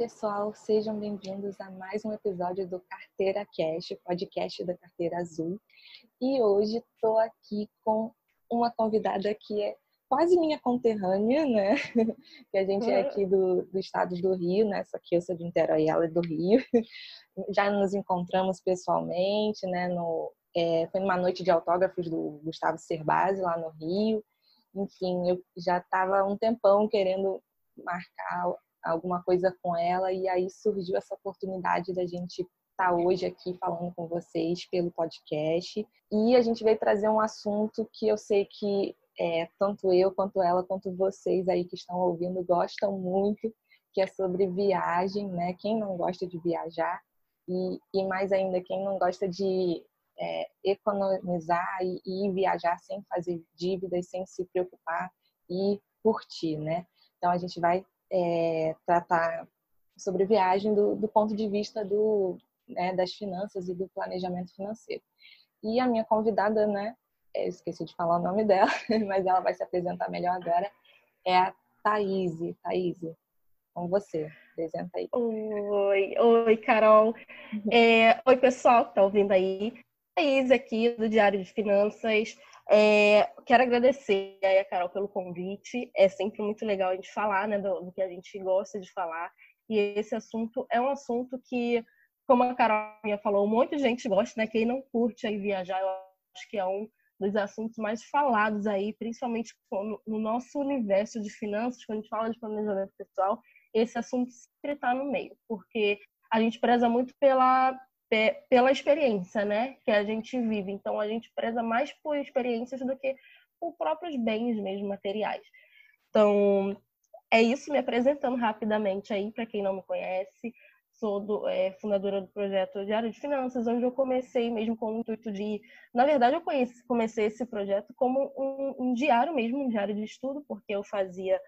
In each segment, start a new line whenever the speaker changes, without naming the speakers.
pessoal, sejam bem-vindos a mais um episódio do Carteira Cash, podcast da Carteira Azul. E hoje estou aqui com uma convidada que é quase minha conterrânea, né? que a gente é aqui do, do estado do Rio, né? Só que eu sou de Niterói e ela é do Rio. Já nos encontramos pessoalmente, né? No, é, foi numa noite de autógrafos do Gustavo Cerbasi lá no Rio. Enfim, eu já estava um tempão querendo marcar alguma coisa com ela e aí surgiu essa oportunidade da gente estar tá hoje aqui falando com vocês pelo podcast e a gente veio trazer um assunto que eu sei que é, tanto eu quanto ela quanto vocês aí que estão ouvindo gostam muito que é sobre viagem, né? Quem não gosta de viajar e, e mais ainda quem não gosta de é, economizar e, e viajar sem fazer dívidas, sem se preocupar e curtir, né? Então a gente vai é, tratar sobre viagem do, do ponto de vista do, né, das finanças e do planejamento financeiro. E a minha convidada, né, eu esqueci de falar o nome dela, mas ela vai se apresentar melhor agora, é a Thaís. Thaís, com você, apresenta aí.
Oi, oi, Carol. Uhum. É, oi, pessoal que está ouvindo aí. Thaís aqui do Diário de Finanças. É, quero agradecer a Carol pelo convite. É sempre muito legal a gente falar né, do, do, que a gente gosta de falar. E esse assunto é um assunto que, como a Carol falou, um monte de gente gosta, né? Quem não curte aí viajar, eu acho que é um dos assuntos mais falados aí, principalmente no nosso universo de finanças, quando a gente fala de planejamento pessoal, esse assunto sempre está no meio, porque a gente preza muito pela pela experiência, né, que a gente vive. Então a gente preza mais por experiências do que por próprios bens mesmo materiais. Então é isso, me apresentando rapidamente aí para quem não me conhece. Sou do, é, fundadora do projeto Diário de Finanças, onde eu comecei mesmo com o intuito de. Na verdade, eu conheci, comecei esse projeto como um, um, diário mesmo, um diário de estudo, porque eu fazia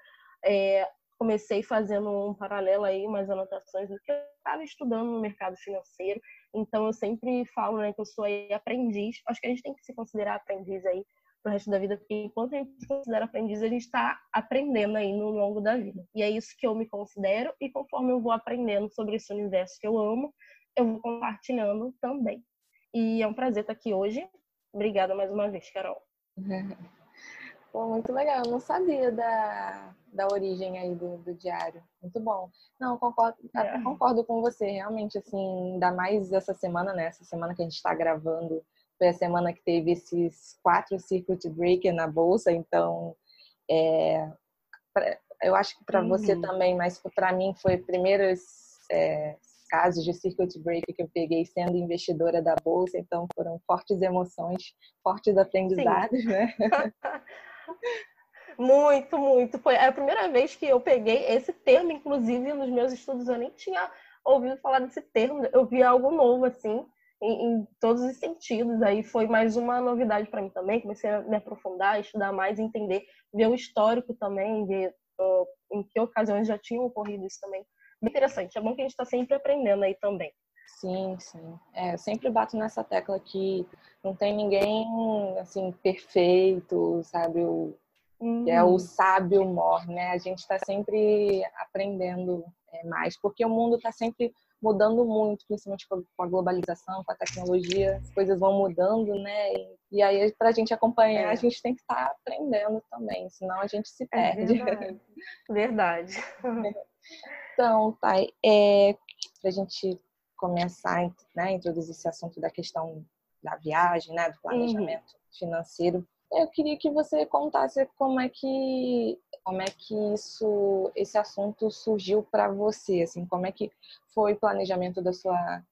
é, comecei fazendo um paralelo aí, umas anotações do que eu estava estudando no mercado financeiro. Então, eu sempre falo né, que eu sou aí aprendiz. Acho que a gente tem que se considerar aprendiz aí pro resto da vida, porque enquanto a gente se considera aprendiz, a gente está aprendendo aí no longo da vida. E é isso que eu me considero, e conforme eu vou aprendendo sobre esse universo que eu amo, eu vou compartilhando também. E é um prazer estar aqui hoje. Obrigada mais uma vez, Carol.
Pô, muito legal. Eu não sabia da, da origem aí do, do diário. Muito bom. Não, concordo, é. concordo com você. Realmente, assim, ainda mais essa semana, né? Essa semana que a gente está gravando foi a semana que teve esses quatro circuit breaker na bolsa. Então, é, pra, eu acho que para uhum. você também, mas para mim foi primeiros é, casos de circuit breaker que eu peguei sendo investidora da bolsa. Então, foram fortes emoções, fortes aprendizados, Sim. né?
Muito, muito. Foi a primeira vez que eu peguei esse termo, inclusive nos meus estudos eu nem tinha ouvido falar desse termo. Eu vi algo novo, assim, em, em todos os sentidos. Aí foi mais uma novidade para mim também. Comecei a me aprofundar, estudar mais, entender, ver o histórico também, ver uh, em que ocasiões já tinham ocorrido isso também. Bem interessante. É bom que a gente está sempre aprendendo aí também.
Sim, sim. É, eu sempre bato nessa tecla que não tem ninguém assim perfeito, sabe? O. É o uhum. sábio mor, né? A gente está sempre aprendendo é, mais, porque o mundo está sempre mudando muito, principalmente com a globalização, com a tecnologia, as coisas vão mudando, né? E, e aí, para a gente acompanhar, é. a gente tem que estar tá aprendendo também, senão a gente se é perde.
É verdade. verdade.
Então, Thay, é, para a gente começar né, a introduzir esse assunto da questão da viagem, né, do planejamento uhum. financeiro, eu queria que você contasse como é que como é que isso esse assunto surgiu para você, assim, como é que foi o planejamento da sua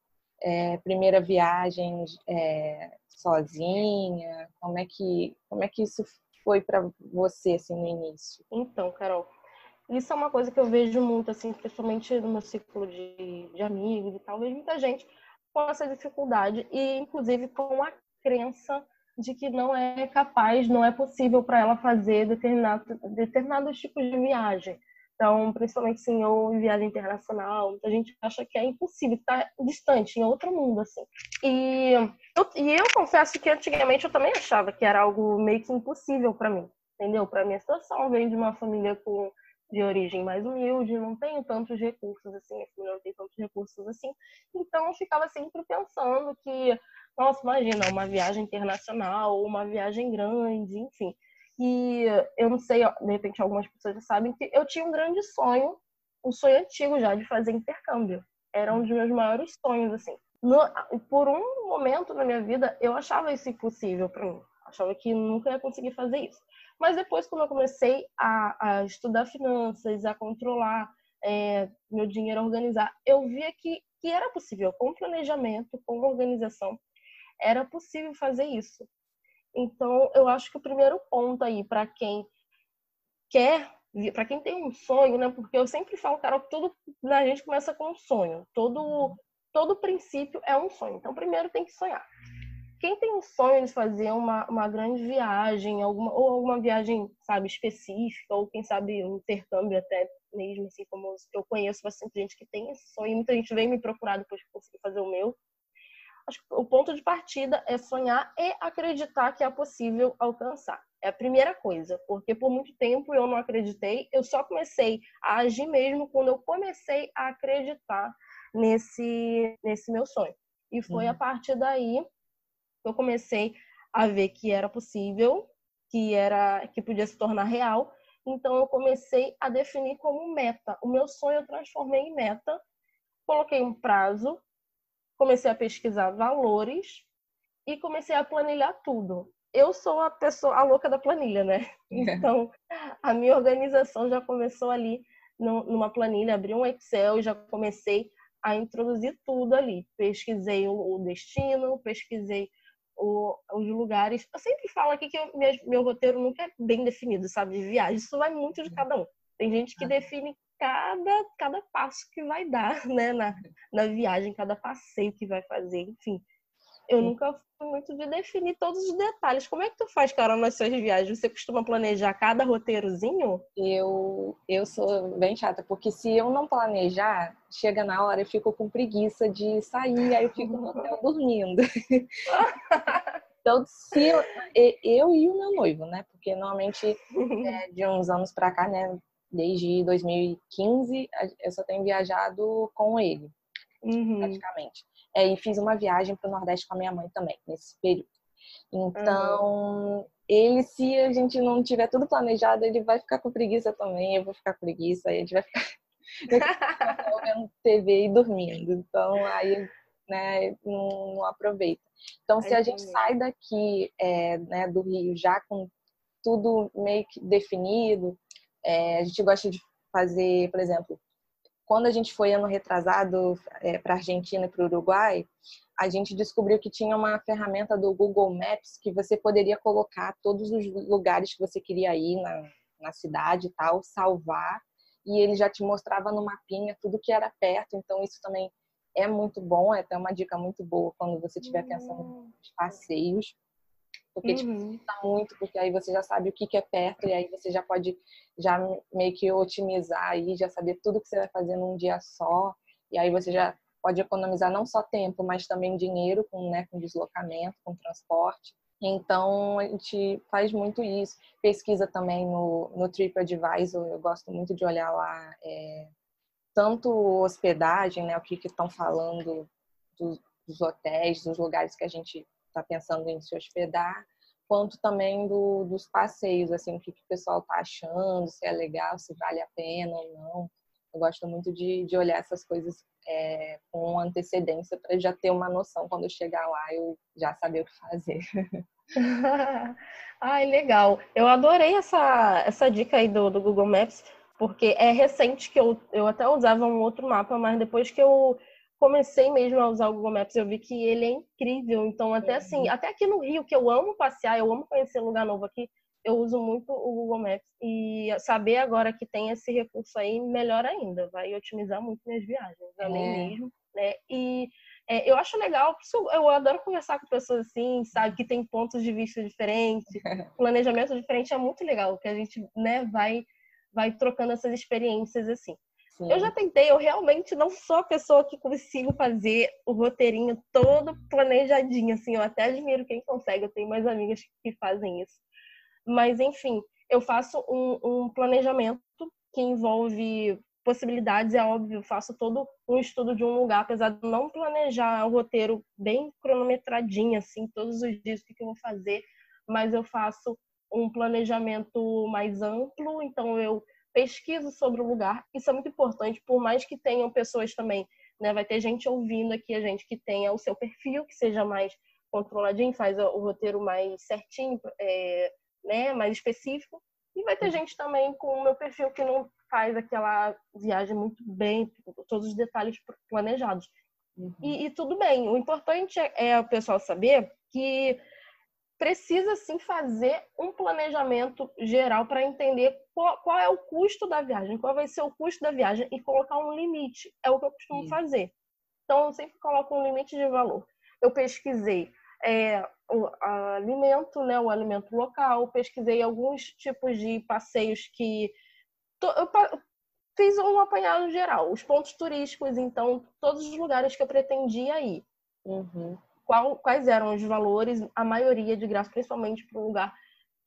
é, primeira viagem é, sozinha, como é que como é que isso foi para você assim no início?
Então, Carol, isso é uma coisa que eu vejo muito, assim, principalmente no meu ciclo de, de amigos e tal. Vejo muita gente com essa dificuldade e, inclusive, com a crença de que não é capaz, não é possível para ela fazer determinado, determinados tipos de viagem. Então, principalmente assim, ou em viagem internacional, a gente acha que é impossível, está distante, em outro mundo, assim. E eu, e eu confesso que antigamente eu também achava que era algo meio que impossível para mim, entendeu? Para minha situação, venho de uma família com de origem mais humilde, não tenho tantos recursos assim, família não tem tantos recursos assim. Então ficava sempre pensando que, nossa, imagina, uma viagem internacional, uma viagem grande, enfim. E eu não sei, de repente algumas pessoas já sabem que eu tinha um grande sonho, um sonho antigo já de fazer intercâmbio. Era um dos meus maiores sonhos, assim. No, por um momento na minha vida, eu achava isso impossível para mim. Achava que nunca ia conseguir fazer isso. Mas depois, quando eu comecei a, a estudar finanças, a controlar é, meu dinheiro, a organizar, eu via que, que era possível, com planejamento, com organização, era possível fazer isso. Então, eu acho que o primeiro ponto aí para quem quer, para quem tem um sonho, né? Porque eu sempre falo, Carol, que tudo na gente começa com um sonho. Todo todo princípio é um sonho. Então, primeiro tem que sonhar quem tem um sonho de fazer uma, uma grande viagem, alguma, ou alguma viagem, sabe, específica, ou quem sabe um intercâmbio até mesmo, assim, como eu conheço bastante gente que tem esse sonho, muita gente vem me procurar depois que consegui fazer o meu. Acho que o ponto de partida é sonhar e acreditar que é possível alcançar. É a primeira coisa, porque por muito tempo eu não acreditei, eu só comecei a agir mesmo quando eu comecei a acreditar nesse, nesse meu sonho. E foi uhum. a partir daí eu comecei a ver que era possível, que era que podia se tornar real. Então eu comecei a definir como meta. O meu sonho eu transformei em meta, coloquei um prazo, comecei a pesquisar valores e comecei a planilhar tudo. Eu sou a pessoa a louca da planilha, né? Então a minha organização já começou ali numa planilha, abri um Excel e já comecei a introduzir tudo ali. Pesquisei o destino, pesquisei os lugares. Eu sempre falo aqui que eu, meu, meu, roteiro nunca é bem definido, sabe, de viagem. Isso vai muito de cada um. Tem gente que define cada, cada passo que vai dar, né, na, na viagem, cada passeio que vai fazer, enfim. Eu nunca fui muito de definir todos os detalhes. Como é que tu faz, Carol, nas suas viagens? Você costuma planejar cada roteirozinho?
Eu, eu sou bem chata, porque se eu não planejar, chega na hora, eu fico com preguiça de sair, aí eu fico no hotel dormindo. então, se eu, eu e o meu noivo, né? Porque normalmente é, de uns anos pra cá, né? Desde 2015, eu só tenho viajado com ele, uhum. praticamente. É, e fiz uma viagem para o Nordeste com a minha mãe também, nesse período. Então, uhum. ele, se a gente não tiver tudo planejado, ele vai ficar com preguiça também, eu vou ficar com preguiça, aí a gente vai ficar vendo TV e dormindo. Então, aí né, não, não aproveita. Então, se a gente sai daqui é, né, do Rio já com tudo meio que definido, é, a gente gosta de fazer, por exemplo, quando a gente foi ano retrasado é, para a Argentina e para o Uruguai, a gente descobriu que tinha uma ferramenta do Google Maps que você poderia colocar todos os lugares que você queria ir na, na cidade e tal, salvar, e ele já te mostrava no mapinha tudo que era perto, então isso também é muito bom, é até uma dica muito boa quando você estiver pensando hum. nos passeios porque tipo, uhum. te facilita muito, porque aí você já sabe o que, que é perto e aí você já pode já meio que otimizar aí, já saber tudo que você vai fazer num dia só, e aí você já pode economizar não só tempo, mas também dinheiro com, né, com deslocamento, com transporte. Então, a gente faz muito isso. Pesquisa também no, no TripAdvisor, eu gosto muito de olhar lá é, tanto hospedagem, né, o que estão falando dos, dos hotéis, dos lugares que a gente está pensando em se hospedar, quanto também do, dos passeios, assim, o que, que o pessoal está achando, se é legal, se vale a pena ou não. Eu gosto muito de, de olhar essas coisas é, com antecedência para já ter uma noção quando eu chegar lá, eu já saber o que fazer.
Ai, legal. Eu adorei essa, essa dica aí do, do Google Maps, porque é recente que eu, eu até usava um outro mapa, mas depois que eu comecei mesmo a usar o Google Maps, eu vi que ele é incrível. Então, até assim, uhum. até aqui no Rio, que eu amo passear, eu amo conhecer lugar novo aqui, eu uso muito o Google Maps. E saber agora que tem esse recurso aí, melhor ainda. Vai otimizar muito minhas viagens, além é. mesmo. Né? E é, eu acho legal, eu adoro conversar com pessoas assim, sabe, que tem pontos de vista diferentes, planejamento diferente é muito legal, que a gente, né, vai, vai trocando essas experiências assim. Sim. Eu já tentei, eu realmente não sou a pessoa que consigo fazer o roteirinho todo planejadinho, assim, eu até admiro quem consegue, eu tenho mais amigas que fazem isso. Mas, enfim, eu faço um, um planejamento que envolve possibilidades, é óbvio, faço todo um estudo de um lugar, apesar de não planejar o roteiro bem cronometradinho, assim, todos os dias o que eu vou fazer, mas eu faço um planejamento mais amplo, então eu pesquiso sobre o lugar. Isso é muito importante, por mais que tenham pessoas também, né? Vai ter gente ouvindo aqui, a gente que tenha o seu perfil, que seja mais controladinho, faz o roteiro mais certinho, é, né? Mais específico. E vai ter uhum. gente também com o meu perfil que não faz aquela viagem muito bem, todos os detalhes planejados. Uhum. E, e, tudo bem. O importante é, é o pessoal saber que precisa sim fazer um planejamento geral para entender qual, qual, é o custo da viagem, qual vai ser o custo da viagem e colocar um limite. É o que eu costumo sim. fazer. Então, eu sempre coloco um limite de valor. Eu pesquisei é, o alimento, né, o alimento local, pesquisei alguns tipos de passeios que eu fiz um apanhado geral, os pontos turísticos, então todos os lugares que eu pretendia ir. Uhum. Qual, quais eram os valores? A maioria de graça, principalmente para o lugar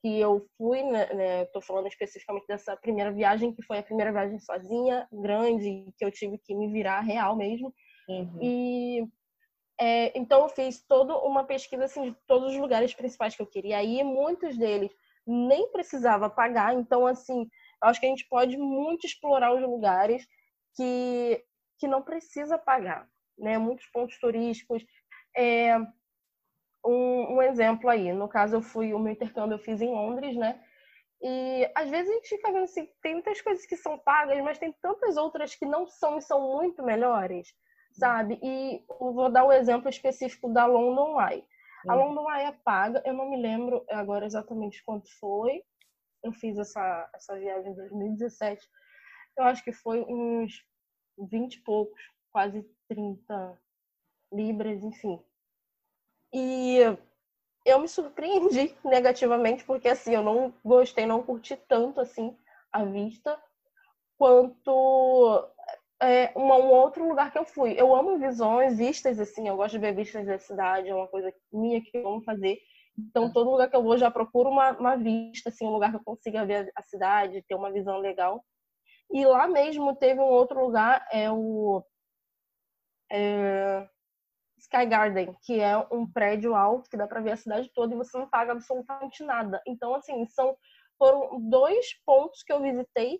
que eu fui, né, Estou né, falando especificamente dessa primeira viagem, que foi a primeira viagem sozinha, grande, que eu tive que me virar real mesmo. Uhum. E é, então eu fiz toda uma pesquisa assim, de todos os lugares principais que eu queria ir, muitos deles nem precisava pagar, então assim, acho que a gente pode muito explorar os lugares que, que não precisa pagar, né? Muitos pontos turísticos. É, um, um, exemplo aí, no caso eu fui, o meu intercâmbio eu fiz em Londres, né? E às vezes a gente fica vendo assim, tem muitas coisas que são pagas, mas tem tantas outras que não são e são muito melhores sabe? E vou dar o um exemplo específico da London Eye. A hum. London Eye é paga, eu não me lembro agora exatamente quanto foi. Eu fiz essa, essa viagem em 2017. Eu acho que foi uns 20 e poucos, quase 30 libras, enfim. E eu me surpreendi negativamente, porque assim, eu não gostei, não curti tanto assim a vista, quanto é, um, um, outro lugar que eu fui. Eu amo visões, vistas, assim, eu gosto de ver vistas da cidade, é uma coisa minha que eu amo fazer. Então, todo lugar que eu vou, já procuro uma, uma vista, assim, um lugar que eu consiga ver a cidade, ter uma visão legal. E lá mesmo teve um outro lugar, é o é, Sky Garden, que é um prédio alto que dá para ver a cidade toda e você não paga absolutamente nada. Então, assim, são foram dois pontos que eu visitei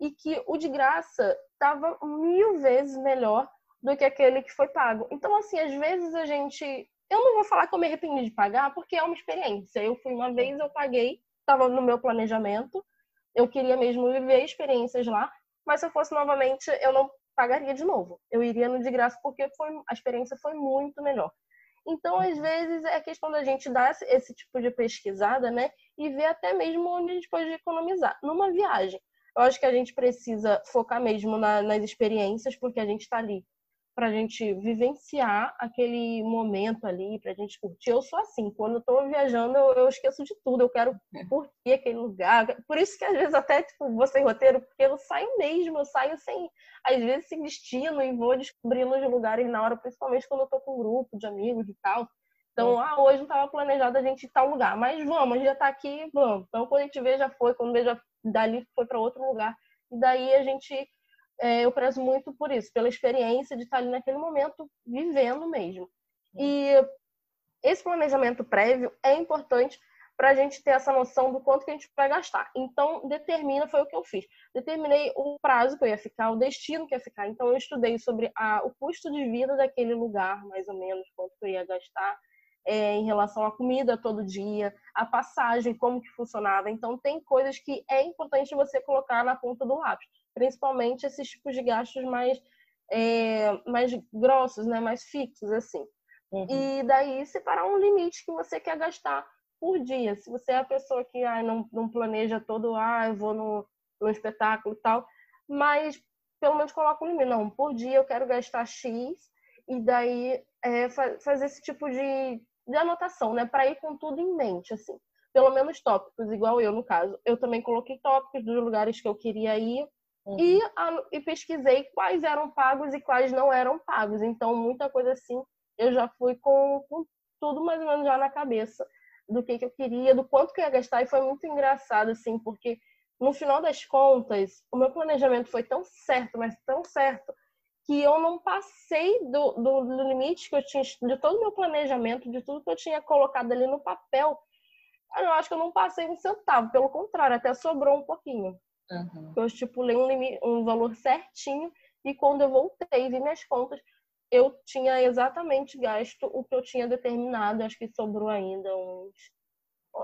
e que o de graça estava mil vezes melhor do que aquele que foi pago. Então, assim, às vezes a gente. Eu não vou falar que eu me arrependi de pagar, porque é uma experiência. Eu fui uma vez, eu paguei, estava no meu planejamento, eu queria mesmo viver experiências lá, mas se eu fosse novamente, eu não pagaria de novo. Eu iria no de graça porque foi, a experiência foi muito melhor. Então, às vezes, é questão da gente dar esse tipo de pesquisada, né? E ver até mesmo onde a gente pode economizar. Numa viagem, eu acho que a gente precisa focar mesmo na, nas experiências, porque a gente está ali para a gente vivenciar aquele momento ali, para a gente curtir. Eu sou assim, quando eu estou viajando, eu, eu, esqueço de tudo, eu quero curtir aquele lugar. Por isso que às vezes até tipo, vou sem roteiro, porque eu saio mesmo, eu saio sem, às vezes, sem destino e vou descobrindo os lugares na hora, principalmente quando eu estou com um grupo de amigos e tal. Então, ah, hoje não estava planejado a gente ir tal lugar, mas vamos, a gente já está aqui, vamos. Então, quando a gente vê, já foi, quando vê, já dali foi para outro lugar. E daí a gente, é, eu prezo muito por isso, pela experiência de estar ali naquele momento, vivendo mesmo. E esse planejamento prévio é importante para a gente ter essa noção do quanto que a gente vai gastar. Então, determina, foi o que eu fiz. Determinei o prazo que eu ia ficar, o destino que ia ficar. Então, eu estudei sobre a, o custo de vida daquele lugar, mais ou menos, quanto que eu ia gastar é, em relação à comida todo dia, a passagem, como que funcionava. Então, tem coisas que é importante você colocar na ponta do lápis, principalmente esses tipos de gastos mais, é, mais grossos, né? mais fixos, assim. Uhum. E daí, separar um limite que você quer gastar por dia. Se você é a pessoa que ah, não, não planeja todo, ah, eu vou no, no espetáculo e tal, mas pelo menos coloca um limite. Não, por dia eu quero gastar X e daí é, fazer esse tipo de, de anotação, né? Para ir com tudo em mente, assim. Pelo menos tópicos, igual eu, no caso. Eu também coloquei tópicos dos lugares que eu queria ir uhum. e, e pesquisei quais eram pagos e quais não eram pagos. Então, muita coisa assim, eu já fui com, com tudo mais ou menos já na cabeça do que, que eu queria, do quanto que eu ia gastar. E foi muito engraçado, assim, porque no final das contas, o meu planejamento foi tão certo, mas tão certo, que eu não passei do, do, do limite que eu tinha, de todo o meu planejamento, de tudo que eu tinha colocado ali no papel. Eu acho que eu não passei um centavo, pelo contrário, até sobrou um pouquinho. Uhum. Eu estipulei um, limite, um valor certinho e quando eu voltei e vi minhas contas, eu tinha exatamente gasto o que eu tinha determinado. Acho que sobrou ainda uns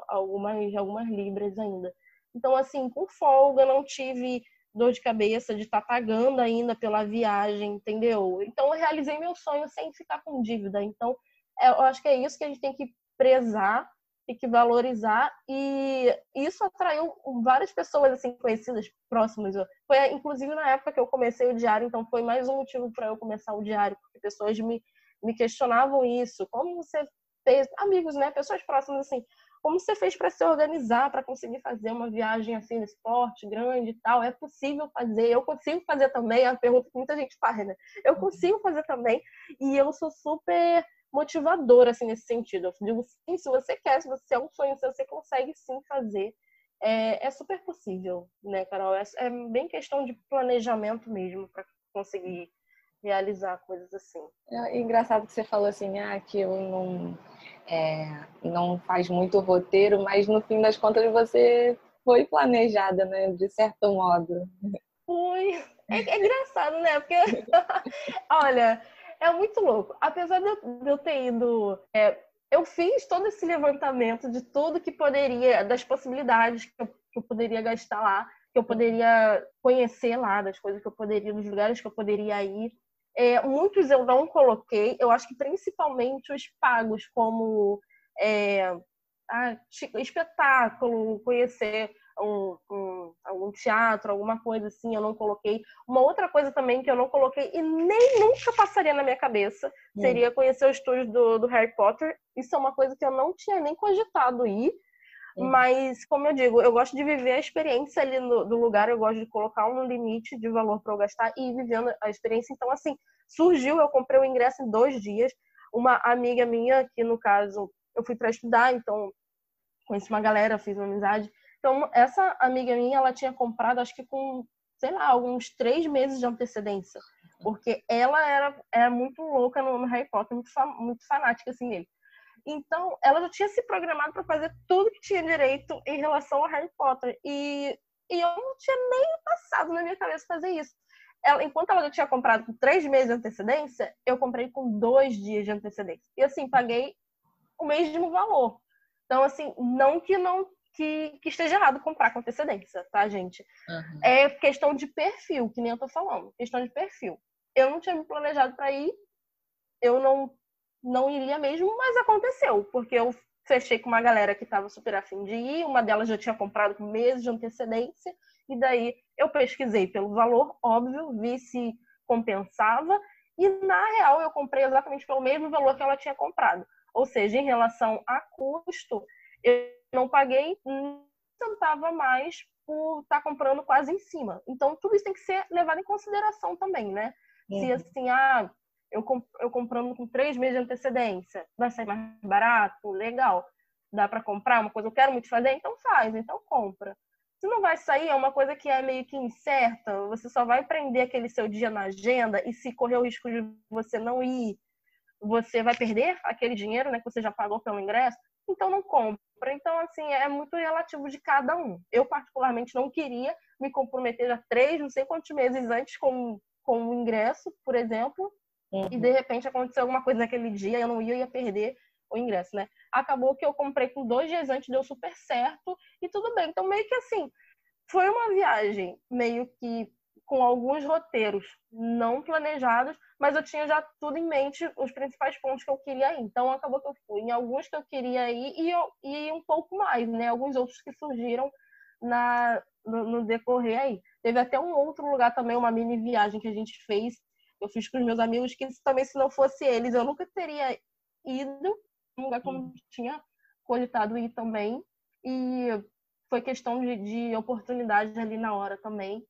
algumas, algumas libras ainda. Então, assim, por folga, não tive dor de cabeça de estar tá pagando ainda pela viagem, entendeu? Então, eu realizei meu sonho sem ficar com dívida. Então, é, eu acho que é isso que a gente tem que prezar, tem que valorizar. E isso atraiu várias pessoas, assim, conhecidas, próximas. Foi, inclusive, na época que eu comecei o diário, então foi mais um motivo para eu começar o diário, porque pessoas me, me questionavam isso. Como você fez? Amigos, né? Pessoas próximas, assim como você fez para se organizar, para conseguir fazer uma viagem assim, nesse porte grande e tal? É possível fazer? Eu consigo fazer também? É a pergunta que muita gente faz, né? Eu uhum. consigo fazer também. E eu sou super motivadora, assim, nesse sentido. Eu digo, sim, se você quer, se você é um sonho, se você consegue sim fazer. É, é super possível, né, Carol? É, é bem questão de planejamento mesmo para conseguir realizar coisas assim.
É engraçado que você falou assim, ah, que eu não, é, não faz muito roteiro, mas no fim das contas você foi planejada, né, de certo modo.
Foi. É, é engraçado, né? Porque, olha, é muito louco. Apesar de eu, ter ido. É, eu fiz todo esse levantamento de tudo que poderia, das possibilidades que eu, que eu poderia gastar lá, que eu poderia conhecer lá, das coisas que eu poderia, dos lugares que eu poderia ir. É, muitos eu não coloquei, eu acho que principalmente os pagos, como é, ah, espetáculo, conhecer um, um, algum teatro, alguma coisa assim, eu não coloquei. Uma outra coisa também que eu não coloquei e nem nunca passaria na minha cabeça hum. seria conhecer o estúdio do, do Harry Potter. Isso é uma coisa que eu não tinha nem cogitado ir. Mas, como eu digo, eu gosto de viver a experiência ali no, do lugar, eu gosto de colocar um limite de valor para eu gastar e ir vivendo a experiência. Então, assim, surgiu, eu comprei o ingresso em dois dias. Uma amiga minha, que no caso eu fui para estudar, então conheci uma galera, fiz uma amizade. Então, essa amiga minha, ela tinha comprado, acho que com, sei lá, alguns três meses de antecedência. Porque ela era, era muito louca no, Harry Potter, muito, muito fanática, assim, nele. Então, ela já tinha se programado para fazer tudo que tinha direito em relação ao Harry Potter. E, e eu não tinha nem passado na minha cabeça fazer isso. Ela, enquanto ela já tinha comprado com três meses de antecedência, eu comprei com dois dias de antecedência. E assim, paguei o mesmo valor. Então, assim, não que não que, que esteja errado comprar com antecedência, tá, gente? Uhum. É questão de perfil, que nem eu tô falando. Questão de perfil. Eu não tinha me planejado para ir, eu não não iria mesmo, mas aconteceu, porque eu fechei com uma galera que estava super afim de ir, uma delas já tinha comprado com meses de antecedência, e daí eu pesquisei pelo valor, óbvio, vi se compensava, e na real eu comprei exatamente pelo mesmo valor que ela tinha comprado. Ou seja, em relação a custo, eu não paguei um centavo mais por estar tá comprando quase em cima. Então, tudo isso tem que ser levado em consideração também, né? Uhum. Se assim, ah, eu, comp eu comprando com três meses de antecedência, vai sair mais barato, legal. Dá para comprar uma coisa, eu quero muito fazer, então faz, então compra. Se não vai sair, é uma coisa que é meio que incerta, você só vai prender aquele seu dia na agenda e se correr o risco de você não ir, você vai perder aquele dinheiro, né, que você já pagou pelo ingresso, então não compra. Então, assim, é muito relativo de cada um. Eu, particularmente, não queria me comprometer já três, não sei quantos meses antes com, com o ingresso, por exemplo, Uhum. E de repente aconteceu alguma coisa naquele dia, eu não ia, eu ia perder o ingresso, né? Acabou que eu comprei com dois dias antes, deu super certo e tudo bem. Então, meio que assim, foi uma viagem meio que com alguns roteiros não planejados, mas eu tinha já tudo em mente, os principais pontos que eu queria ir. Então, acabou que eu fui em alguns que eu queria ir e, eu, e um pouco mais, né? Alguns outros que surgiram na, no, no decorrer aí. Teve até um outro lugar também, uma mini viagem que a gente fez, eu fiz com os meus amigos, que também se não fosse eles, eu nunca teria ido num lugar como uhum. tinha cogitado ir também. E foi questão de, de oportunidade ali na hora também.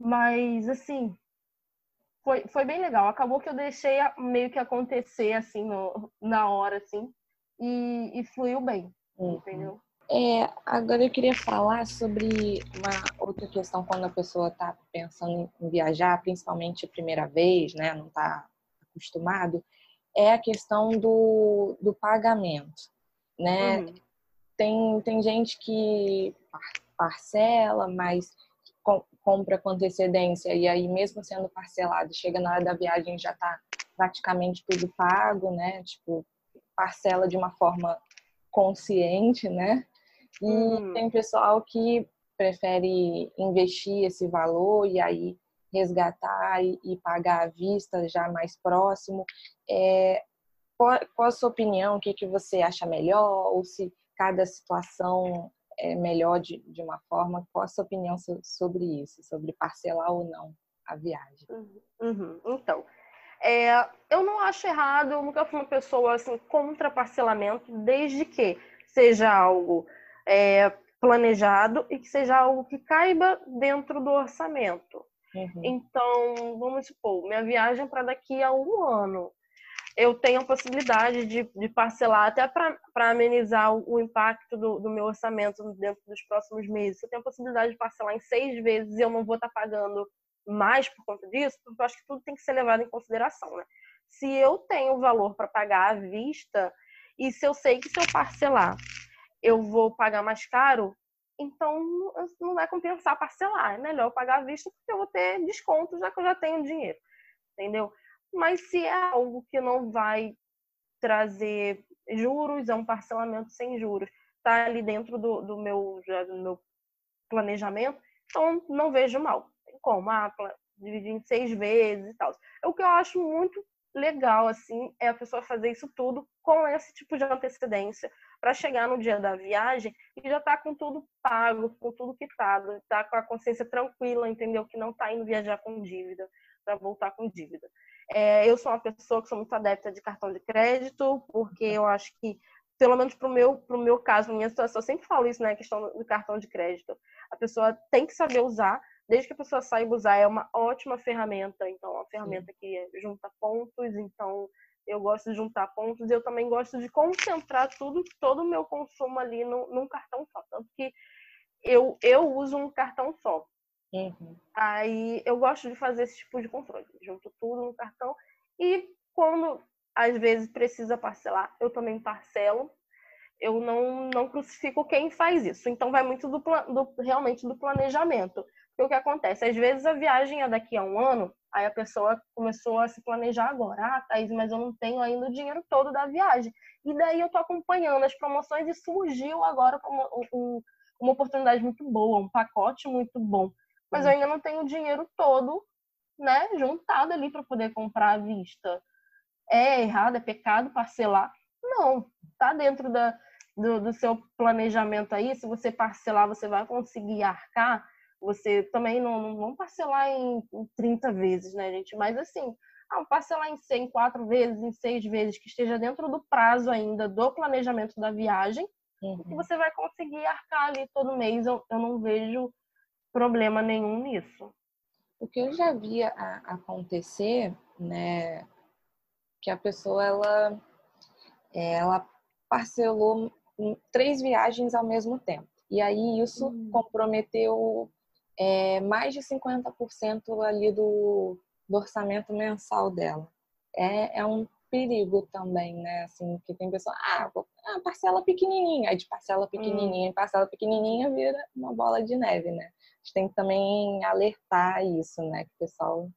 Mas, assim, foi, foi bem legal. Acabou que eu deixei meio que acontecer, assim, no, na hora, assim, e, e fluiu bem, uhum. entendeu?
É, agora eu queria falar sobre uma outra questão quando a pessoa está pensando em viajar, principalmente a primeira vez, né? Não está acostumado, é a questão do, do pagamento, né? Uhum. Tem, tem gente que parcela, mas compra com antecedência e aí mesmo sendo parcelado, chega na hora da viagem já está praticamente tudo pago, né? Tipo, parcela de uma forma consciente, né? E hum. tem pessoal que prefere investir esse valor e aí resgatar e, e pagar à vista já mais próximo. É, qual, qual, a sua opinião? O que, que você acha melhor? Ou se cada situação é melhor de, de uma forma? Qual a sua opinião sobre isso? Sobre parcelar ou não a viagem?
Uhum. uhum. Então, é, eu não acho errado, eu nunca fui uma pessoa assim, contra parcelamento, desde que seja algo é, planejado e que seja algo que caiba dentro do orçamento. Uhum. Então, vamos supor, minha viagem para daqui a um ano. Eu tenho a possibilidade de, de parcelar até para amenizar o, o impacto do, do, meu orçamento dentro dos próximos meses. Eu tenho a possibilidade de parcelar em seis vezes e eu não vou estar tá pagando mais por conta disso, porque eu acho que tudo tem que ser levado em consideração, né? Se eu tenho valor para pagar à vista e se eu sei que se eu parcelar eu vou pagar mais caro, então não vai compensar parcelar. É melhor pagar à vista porque eu vou ter desconto já que eu já tenho dinheiro, entendeu? Mas se é algo que não vai trazer juros, é um parcelamento sem juros, tá ali dentro do, do meu, do meu planejamento, então não vejo mal. Tem como, ah, dividir em seis vezes e tal. O que eu acho muito legal, assim, é a pessoa fazer isso tudo com esse tipo de antecedência, para chegar no dia da viagem e já tá com tudo pago, com tudo quitado, tá com a consciência tranquila, entendeu? Que não tá indo viajar com dívida, para voltar com dívida. É, eu sou uma pessoa que sou muito adepta de cartão de crédito, porque eu acho que, pelo menos pro meu, pro meu caso, minha situação, eu sempre falo isso, né? A questão do cartão de crédito. A pessoa tem que saber usar, desde que a pessoa saiba usar, é uma ótima ferramenta. Então, é uma ferramenta que junta pontos, então eu gosto de juntar pontos e eu também gosto de concentrar tudo, todo o meu consumo ali no, num cartão só. Tanto que eu, eu uso um cartão só. Uhum. Aí eu gosto de fazer esse tipo de controle. Junto tudo no cartão. E quando às vezes precisa parcelar, eu também parcelo. Eu não, não crucifico quem faz isso. Então vai muito do, do realmente do planejamento. Porque o que acontece? Às vezes a viagem é daqui a um ano, aí a pessoa começou a se planejar agora. Ah, Thaís, mas eu não tenho ainda o dinheiro todo da viagem. E daí eu tô acompanhando as promoções e surgiu agora uma, um, uma oportunidade muito boa, um pacote muito bom. Mas eu ainda não tenho o dinheiro todo, né, juntado ali para poder comprar à vista. É errado, é pecado parcelar? Não, tá dentro da, do, do seu planejamento aí. Se você parcelar, você vai conseguir arcar você também não, não parcelar em, em 30 vezes, né, gente? Mas assim, ah, parcelar em 100, quatro vezes, em seis vezes, que esteja dentro do prazo ainda do planejamento da viagem, uhum. e você vai conseguir arcar ali todo mês. Eu, eu não vejo problema nenhum nisso.
O que eu já via acontecer, né, que a pessoa ela, ela parcelou três viagens ao mesmo tempo. E aí isso hum. comprometeu é, mais de 50% ali do, do orçamento mensal dela. É, é um perigo também, né? Assim, que tem pessoa, ah, ah parcela pequenininha, aí de parcela pequenininha hum. parcela pequenininha vira uma bola de neve, né? A gente tem que também alertar isso, né? Que o pessoal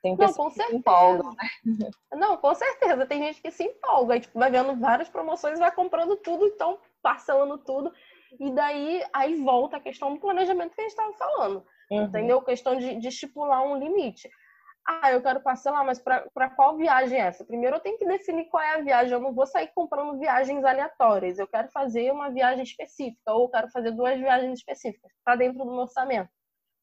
tem
pessoas Não, com certeza. empolgam, né? Não, com certeza. Tem gente que se empolga, e, tipo, vai vendo várias promoções, vai comprando tudo, então parcelando tudo. E daí aí volta a questão do planejamento que a gente estava falando. Uhum. Entendeu? A questão de, de, estipular um limite. Ah, eu quero parcelar, mas para qual viagem é essa? Primeiro eu tenho que definir qual é a viagem. Eu não vou sair comprando viagens aleatórias. Eu quero fazer uma viagem específica, ou eu quero fazer duas viagens específicas. Está dentro do meu orçamento.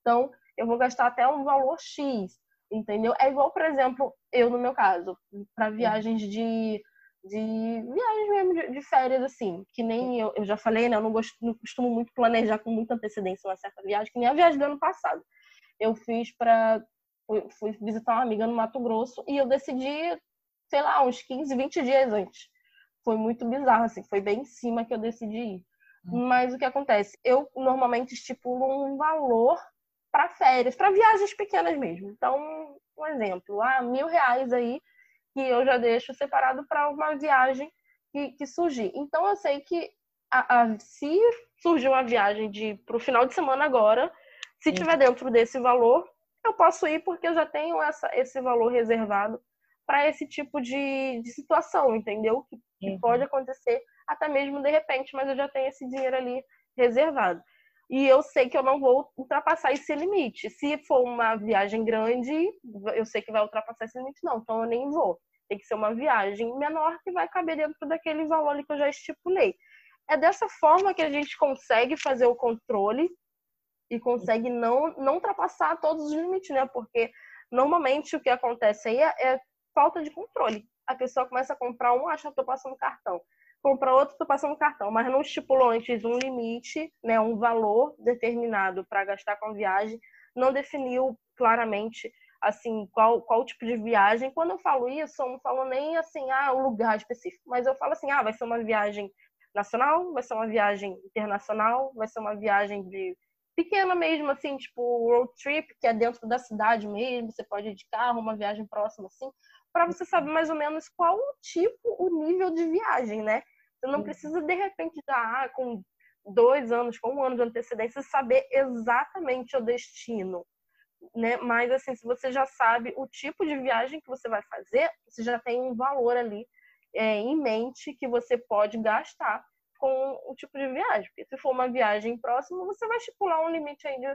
Então, eu vou gastar até um valor X. Entendeu? É igual, por exemplo, eu no meu caso, para viagens de de viagens mesmo de, de, férias, assim, que nem eu, eu já falei, né? Eu não, gosto, não costumo muito planejar com muita antecedência uma certa viagem, que nem a viagem do ano passado. Eu fiz para fui, fui, visitar uma amiga no Mato Grosso e eu decidi, sei lá, uns 15, 20 dias antes. Foi muito bizarro, assim, foi bem em cima que eu decidi ir. Uhum. Mas o que acontece? Eu normalmente estipulo um valor para férias, para viagens pequenas mesmo. Então, um exemplo, ah, mil reais aí que eu já deixo separado para uma viagem que, que surgir. Então, eu sei que a, a, se surgir uma viagem de para o final de semana agora, se tiver dentro desse valor, eu posso ir porque eu já tenho essa, esse valor reservado para esse tipo de, de situação, entendeu? Que, que uhum. pode acontecer até mesmo de repente, mas eu já tenho esse dinheiro ali reservado. E eu sei que eu não vou ultrapassar esse limite. Se for uma viagem grande, eu sei que vai ultrapassar esse limite, não, então eu nem vou. Tem que ser uma viagem menor que vai caber dentro daquele valor ali que eu já estipulei. É dessa forma que a gente consegue fazer o controle e consegue não, não ultrapassar todos os limites, né? Porque normalmente o que acontece aí é, é falta de controle. A pessoa começa a comprar um, acha que estou passando cartão. Compra outro, estou passando cartão, mas não estipulou antes um limite, né, um valor determinado para gastar com a viagem, não definiu claramente assim qual qual tipo de viagem. Quando eu falo isso, eu não falo nem assim, ah, o lugar específico, mas eu falo assim, ah, vai ser uma viagem nacional, vai ser uma viagem internacional, vai ser uma viagem de pequena mesmo, assim, tipo road trip, que é dentro da cidade mesmo, você pode ir de carro, uma viagem próxima, assim, para você saber mais ou menos qual o tipo, o nível de viagem, né? Você não precisa, de repente, já ah, com dois anos, com um ano de antecedência, saber exatamente o destino. Né? Mas, assim, se você já sabe o tipo de viagem que você vai fazer, você já tem um valor ali é, em mente que você pode gastar com o tipo de viagem. Porque se for uma viagem próxima, você vai estipular um limite aí de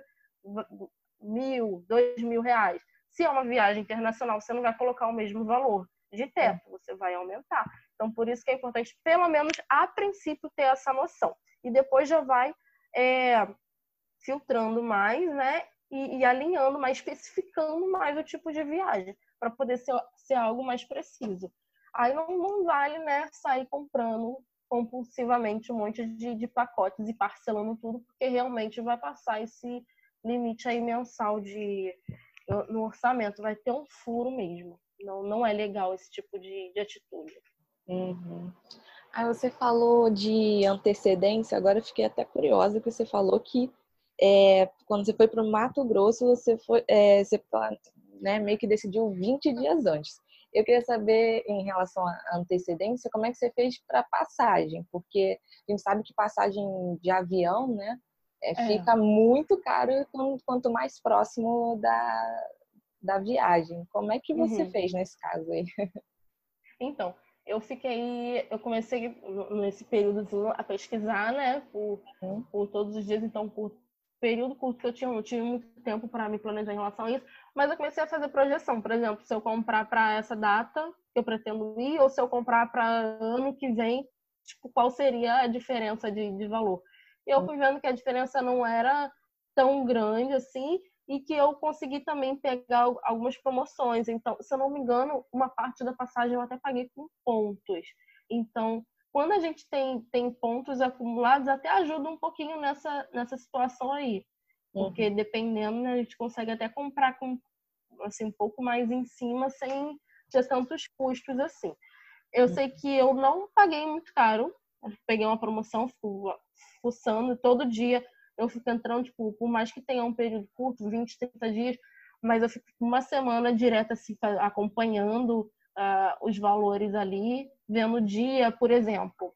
mil, dois mil reais. Se é uma viagem internacional, você não vai colocar o mesmo valor de teto, você vai aumentar. Então, por isso que é importante, pelo menos a princípio, ter essa noção. E depois já vai é, filtrando mais, né? E, e, alinhando mais, especificando mais o tipo de viagem, para poder ser, ser algo mais preciso. Aí não, não vale, né, sair comprando compulsivamente um monte de, de pacotes e parcelando tudo, porque realmente vai passar esse limite aí mensal de no orçamento, vai ter um furo mesmo. Não, não é legal esse tipo de, de atitude.
Uhum. Aí você falou de antecedência, agora fiquei até curiosa que você falou que é, quando você foi para o Mato Grosso, você foi, é, você né, meio que decidiu 20 dias antes. Eu queria saber, em relação à antecedência, como é que você fez para passagem? Porque a gente sabe que passagem de avião, né, é, é. fica muito caro quanto mais próximo da, da viagem. Como é que você uhum. fez nesse caso aí?
Então, eu fiquei, eu comecei nesse período a pesquisar, né, por, uhum. por todos os dias, então por período curto que eu tinha, eu tive muito tempo para me planejar em relação a isso, mas eu comecei a fazer projeção, por exemplo, se eu comprar para essa data que eu pretendo ir, ou se eu comprar para ano que vem, tipo, qual seria a diferença de, de valor. E eu fui vendo que a diferença não era tão grande assim, e que eu consegui também pegar algumas promoções. Então, se eu não me engano, uma parte da passagem eu até paguei com pontos. Então, quando a gente tem, tem pontos acumulados, até ajuda um pouquinho nessa, nessa situação aí. Porque uhum. dependendo, né, a gente consegue até comprar com assim, um pouco mais em cima sem ter tantos custos assim. Eu uhum. sei que eu não paguei muito caro. Eu peguei uma promoção fuçando todo dia eu fico entrando, tipo, por mais que tenha um período curto, 20, 30 dias, mas eu fico uma semana direta assim, acompanhando uh, os valores ali, vendo o dia, por exemplo.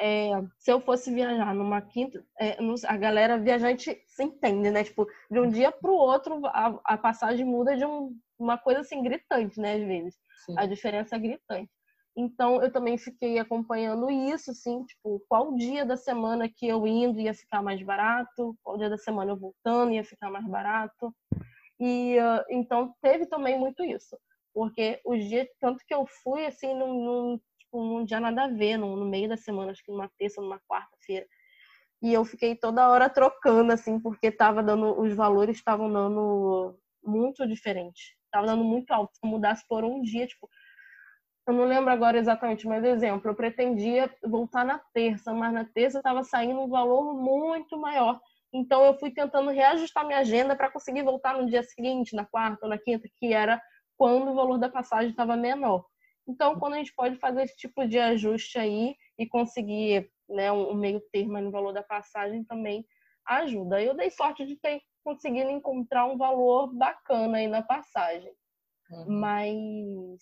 É, se eu fosse viajar numa quinta, é, a galera viajante se entende, né? Tipo, de um dia para o outro, a, a, passagem muda de um, uma coisa assim gritante, né? Às vezes. Sim. A diferença é gritante. Então, eu também fiquei acompanhando isso, assim, tipo, qual dia da semana que eu indo ia ficar mais barato, qual dia da semana eu voltando ia ficar mais barato. E uh, então teve também muito isso, porque os dias, tanto que eu fui, assim, num, num, tipo, num dia nada a ver, no, no meio da semana, acho que numa terça, numa quarta-feira. E eu fiquei toda hora trocando, assim, porque tava dando, os valores estavam dando muito diferente. Tava dando muito alto. Se eu mudasse por um dia, tipo, eu não lembro agora exatamente, mas exemplo, eu pretendia voltar na terça, mas na terça estava saindo um valor muito maior. Então eu fui tentando reajustar minha agenda para conseguir voltar no dia seguinte, na quarta ou na quinta, que era quando o valor da passagem estava menor. Então, quando a gente pode fazer esse tipo de ajuste aí e conseguir né, um meio termo no valor da passagem também ajuda. Eu dei sorte de ter conseguido encontrar um valor bacana aí na passagem. Uhum. Mas,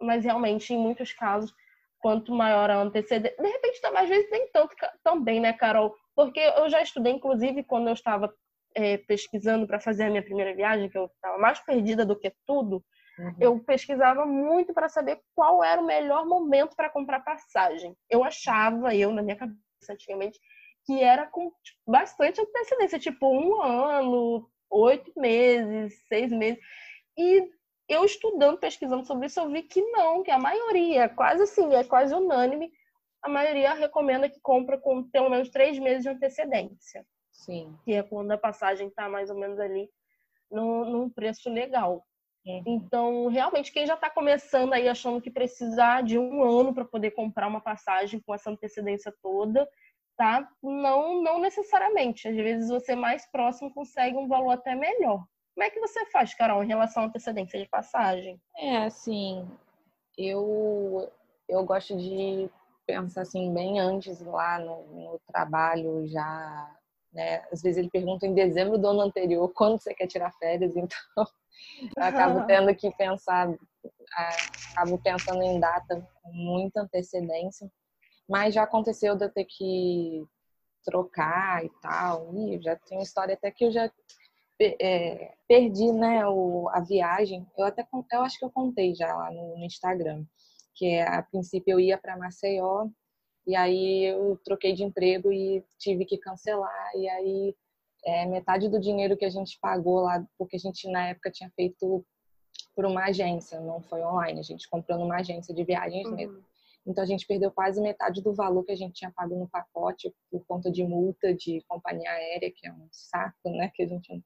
mas realmente, em muitos casos, quanto maior a antecedência. De repente, também, às vezes, nem tanto também, né, Carol? Porque eu já estudei, inclusive, quando eu estava é, pesquisando para fazer a minha primeira viagem, que eu estava mais perdida do que tudo, uhum. eu pesquisava muito para saber qual era o melhor momento para comprar passagem. Eu achava, eu, na minha cabeça, antigamente, que era com tipo, bastante antecedência, tipo um ano, oito meses, seis meses. E eu estudando, pesquisando sobre isso, eu vi que não, que a maioria, quase assim, é quase unânime, a maioria recomenda que compra com pelo menos três meses de antecedência.
Sim.
Que é quando a passagem está mais ou menos ali no, num preço legal. Uhum. Então, realmente, quem já está começando aí achando que precisar de um ano para poder comprar uma passagem com essa antecedência toda, tá? Não, não necessariamente. Às vezes você mais próximo consegue um valor até melhor. Como é que você faz, Carol, em relação à antecedência de passagem?
É, assim, eu, eu gosto de pensar assim bem antes lá no, no trabalho já, né? Às vezes ele pergunta em dezembro do ano anterior quando você quer tirar férias, então eu acabo tendo que pensar, acabo pensando em data com muita antecedência, mas já aconteceu de eu ter que trocar e tal, e já tem uma história até que eu já é, perdi né, o, a viagem. Eu até eu acho que eu contei já lá no, no Instagram, que é, a princípio eu ia para Maceió e aí eu troquei de emprego e tive que cancelar e aí é, metade do dinheiro que a gente pagou lá, porque a gente na época tinha feito por uma agência, não foi online, a gente comprou numa agência de viagens uhum. mesmo. Então a gente perdeu quase metade do valor que a gente tinha pago no pacote por conta de multa de companhia aérea, que é um saco, né? Que a gente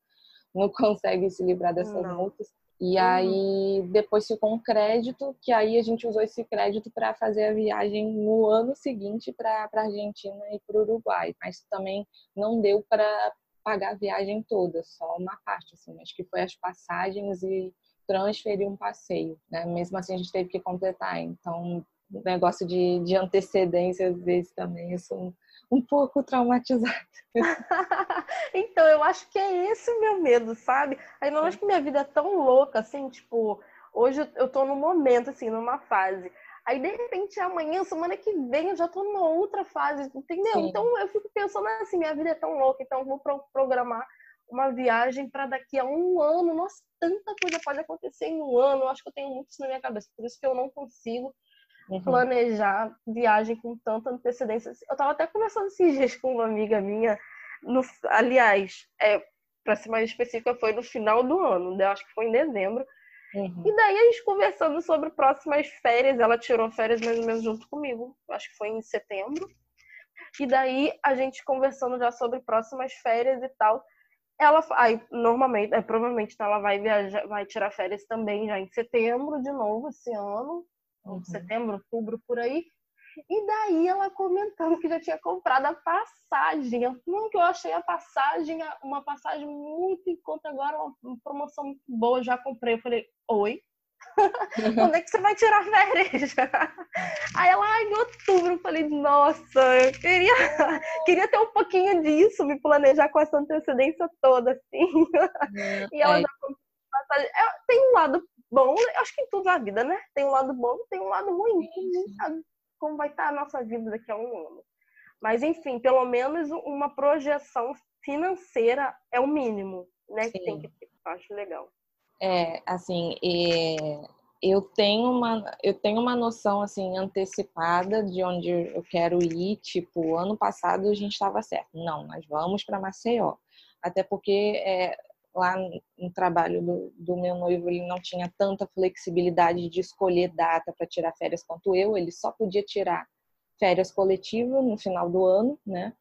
não consegue se livrar dessas não. multas. E uhum. aí depois ficou um crédito, que aí a gente usou esse crédito para fazer a viagem no ano seguinte para a Argentina e para o Uruguai. Mas também não deu para pagar a viagem toda, só uma parte, assim. Acho que foi as passagens e transferir um passeio, né? Mesmo assim a gente teve que completar. Então, o negócio de, de antecedência, às vezes também, sou um pouco traumatizada.
então, eu acho que é esse o meu medo, sabe? Aí não acho que minha vida é tão louca, assim, tipo, hoje eu tô num momento, assim, numa fase. Aí, de repente, amanhã, semana que vem, eu já tô numa outra fase, entendeu? Sim. Então, eu fico pensando assim, minha vida é tão louca, então eu vou programar uma viagem para daqui a um ano. Nossa, tanta coisa pode acontecer em um ano. Eu acho que eu tenho muito isso na minha cabeça, por isso que eu não consigo uhum. planejar viagem com tanta antecedência. Eu estava até conversando esses dias com uma amiga minha, no, aliás, é, para ser mais específica, foi no final do ano, né? acho que foi em dezembro. Uhum. E daí a gente conversando sobre próximas férias, ela tirou férias mais ou menos junto comigo, acho que foi em setembro. E daí a gente conversando já sobre próximas férias e tal. Ela aí normalmente, é, provavelmente ela vai viajar, vai tirar férias também já em setembro de novo esse ano uhum. setembro, outubro, por aí. E daí ela comentando que já tinha comprado a passagem. Eu, não, que eu achei a passagem, uma passagem muito em conta agora, uma promoção muito boa, já comprei. Eu falei, oi? Quando é que você vai tirar férias? Aí ela, ai, em outubro. Eu falei, nossa, eu queria, queria ter um pouquinho disso, me planejar com essa antecedência toda, assim. É, e ela é. já comprou passagem. É, tem um lado bom, acho que em tudo na vida, né? Tem um lado bom tem um lado ruim. Ninguém sabe como vai estar a nossa vida daqui a um ano. Mas, enfim, pelo menos uma projeção financeira é o mínimo, né? Sim. Que tem que ter. Acho legal.
É, assim, é, eu tenho uma eu tenho uma noção assim antecipada de onde eu quero ir. Tipo, ano passado a gente estava certo. Não, nós vamos para Maceió. Até porque é, lá no trabalho do, do, meu noivo ele não tinha tanta flexibilidade de escolher data para tirar férias quanto eu ele só podia tirar férias coletivas no final do ano né?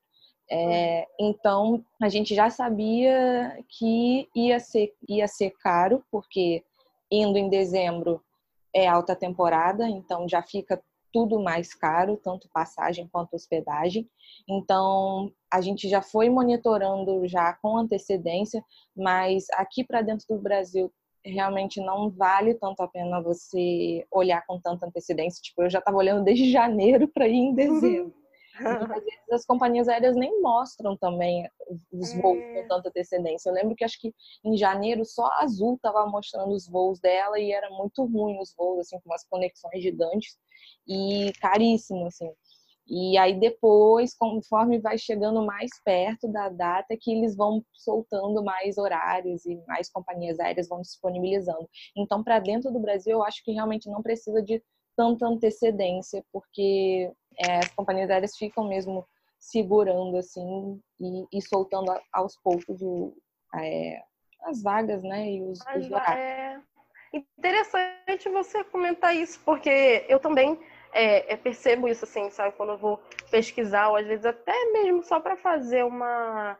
É, então a gente já sabia que ia ser ia ser caro porque indo em dezembro é alta temporada então já fica tudo mais caro, tanto passagem quanto hospedagem. Então, a gente já foi monitorando já com antecedência, mas aqui para dentro do Brasil realmente não vale tanto a pena você olhar com tanta antecedência. Tipo, eu já estava olhando desde janeiro para ir em dezembro. vezes as companhias aéreas nem mostram também os voos é. com tanta antecedência. Eu lembro que acho que em janeiro só a Azul estava mostrando os voos dela e era muito ruim os voos, assim, com umas conexões gigantes e caríssimo, assim. E aí depois, conforme vai chegando mais perto da data, que eles vão soltando mais horários e mais companhias aéreas vão disponibilizando. Então, para dentro do Brasil, eu acho que realmente não precisa de tanta antecedência, porque é, as companhias aéreas ficam mesmo segurando assim e, e soltando aos poucos o, é, as vagas, né, e os, os horários. É
interessante você comentar isso, porque eu também é, é, percebo isso, assim, sabe? Quando eu vou pesquisar, ou às vezes até mesmo só para fazer uma,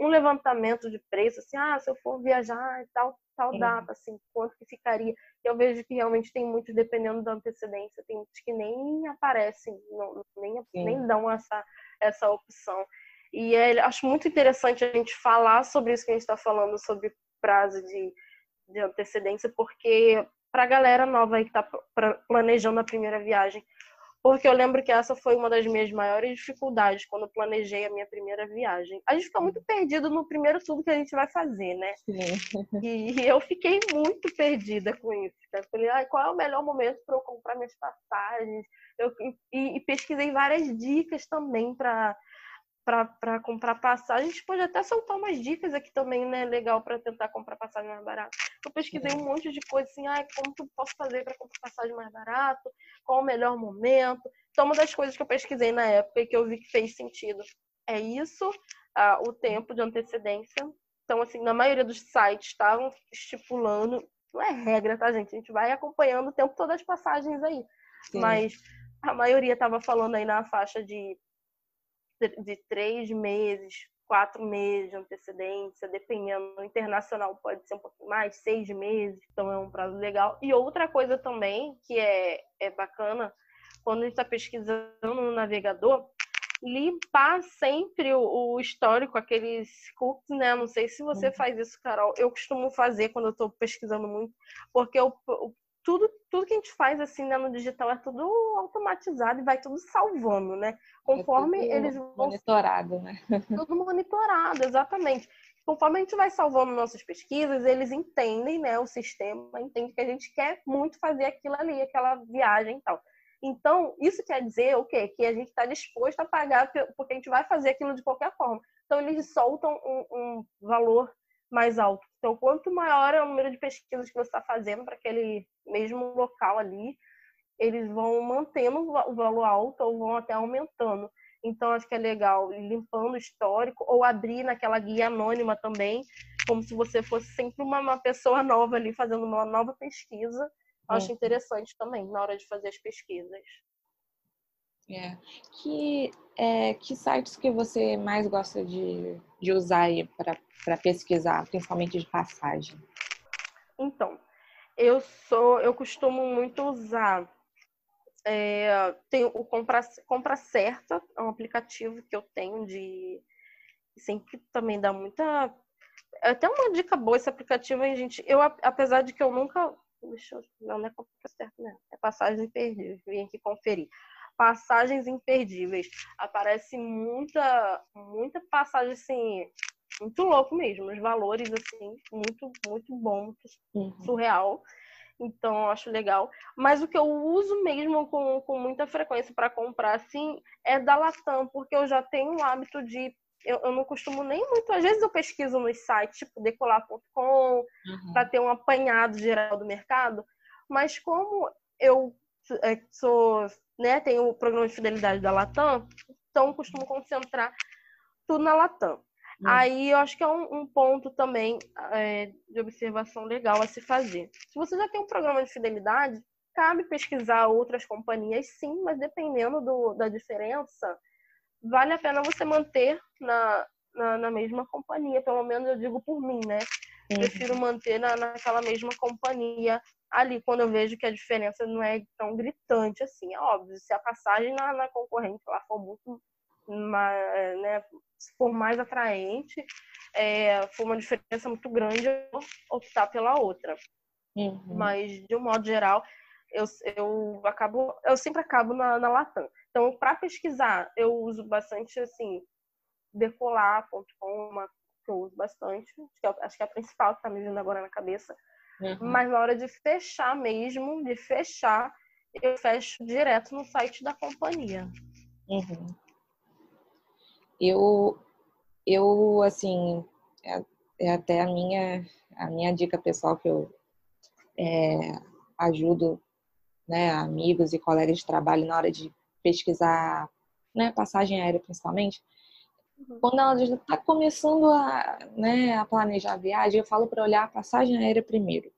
um levantamento de preço, assim, ah, se eu for viajar e tal, tal data, assim, quanto que ficaria. Eu vejo que realmente tem muitos, dependendo da antecedência, tem muitos que nem aparecem, não, nem, nem dão essa, essa opção. E é, acho muito interessante a gente falar sobre isso que a gente está falando, sobre prazo de, de antecedência, porque para a galera nova aí que está planejando a primeira viagem. Porque eu lembro que essa foi uma das minhas maiores dificuldades quando planejei a minha primeira viagem. A gente fica muito perdido no primeiro tudo que a gente vai fazer, né? Sim. E eu fiquei muito perdida com isso. Eu falei, ah, qual é o melhor momento para eu comprar minhas passagens? Eu, e, e pesquisei várias dicas também para para comprar passagem. A gente pode até soltar umas dicas aqui também, né? Legal para tentar comprar passagem mais barato. Eu pesquisei um monte de coisa assim, ah, como que eu posso fazer para comprar passagem mais barato? Qual o melhor momento? Então, uma das coisas que eu pesquisei na época e que eu vi que fez sentido é isso, ah, o tempo de antecedência. Então, assim, na maioria dos sites estavam estipulando, não é regra, tá, gente? A gente vai acompanhando o tempo todas as passagens aí. Sim. Mas a maioria estava falando aí na faixa de de três meses, quatro meses de antecedência, dependendo. No internacional pode ser um pouquinho mais, seis meses, então é um prazo legal. E outra coisa também que é, é bacana, quando a gente está pesquisando no navegador, limpar sempre o, o, histórico, aqueles cookies, né? Não sei se você uhum. faz isso, Carol. Eu costumo fazer quando eu estou pesquisando muito, porque eu, tudo, tudo que a gente faz assim né, no digital é tudo automatizado e vai tudo salvando, né? Conforme é eles vão.
Monitorado, né?
Tudo monitorado, exatamente. Conforme a gente vai salvando nossas pesquisas, eles entendem, né? O sistema entende que a gente quer muito fazer aquilo ali, aquela viagem e tal. Então, isso quer dizer o quê? Que a gente está disposto a pagar porque a gente vai fazer aquilo de qualquer forma. Então, eles soltam um, um valor mais alto. Então, quanto maior é o número de pesquisas que você está fazendo para aquele mesmo local ali, eles vão mantendo o valor alto ou vão até aumentando. Então, acho que é legal ir limpando o histórico ou abrir naquela guia anônima também, como se você fosse sempre uma, uma pessoa nova ali fazendo uma nova pesquisa. Acho é. interessante também na hora de fazer as pesquisas.
É. Que, é, que sites que você mais gosta de, de usar aí para pesquisar, principalmente de passagem?
Então, eu sou, eu costumo muito usar é, tem o Compra, Compra Certa, é um aplicativo que eu tenho de sempre também dá muita é até uma dica boa esse aplicativo, hein, gente. Eu apesar de que eu nunca deixa eu, não, não é Compra Certa, né? É passagem imperdível. Vim aqui conferir passagens imperdíveis. Aparece muita, muita passagem assim, muito louco mesmo, os valores assim, muito, muito bom, muito uhum. surreal. Então, acho legal. Mas o que eu uso mesmo com, com muita frequência para comprar, assim, é da Latam, porque eu já tenho o hábito de. Eu, eu não costumo nem muito. Às vezes eu pesquiso nos sites, tipo decolar.com, uhum. para ter um apanhado geral do mercado. Mas como eu sou né, tem o programa de fidelidade da Latam, então costumo concentrar tudo na Latam. Hum. Aí eu acho que é um, um ponto também é, de observação legal a se fazer. Se você já tem um programa de fidelidade, cabe pesquisar outras companhias, sim, mas dependendo do, da diferença, vale a pena você manter na, na, na, mesma companhia, pelo menos eu digo por mim, né? Uhum. Prefiro manter na, naquela mesma companhia ali quando eu vejo que a diferença não é tão gritante assim. É óbvio, se a passagem na, na concorrente lá for muito mais, né, se for mais atraente, é, for uma diferença muito grande, eu vou optar pela outra.
Uhum.
Mas, de um modo geral, eu, eu acabo, eu sempre acabo na, na Latam. Então, para pesquisar, eu uso bastante, assim, decolar.com, que eu uso bastante, acho que, é, acho que é a principal que está me vindo agora na cabeça. Uhum. Mas na hora de fechar mesmo, de fechar, eu fecho direto no site da companhia.
Uhum. Eu, eu assim, é, é, até a minha, a minha dica pessoal que eu é, ajudo né, amigos e colegas de trabalho na hora de pesquisar né, passagem aérea principalmente. Quando ela já está começando a, né, a planejar a viagem, eu falo para olhar a passagem aérea primeiro,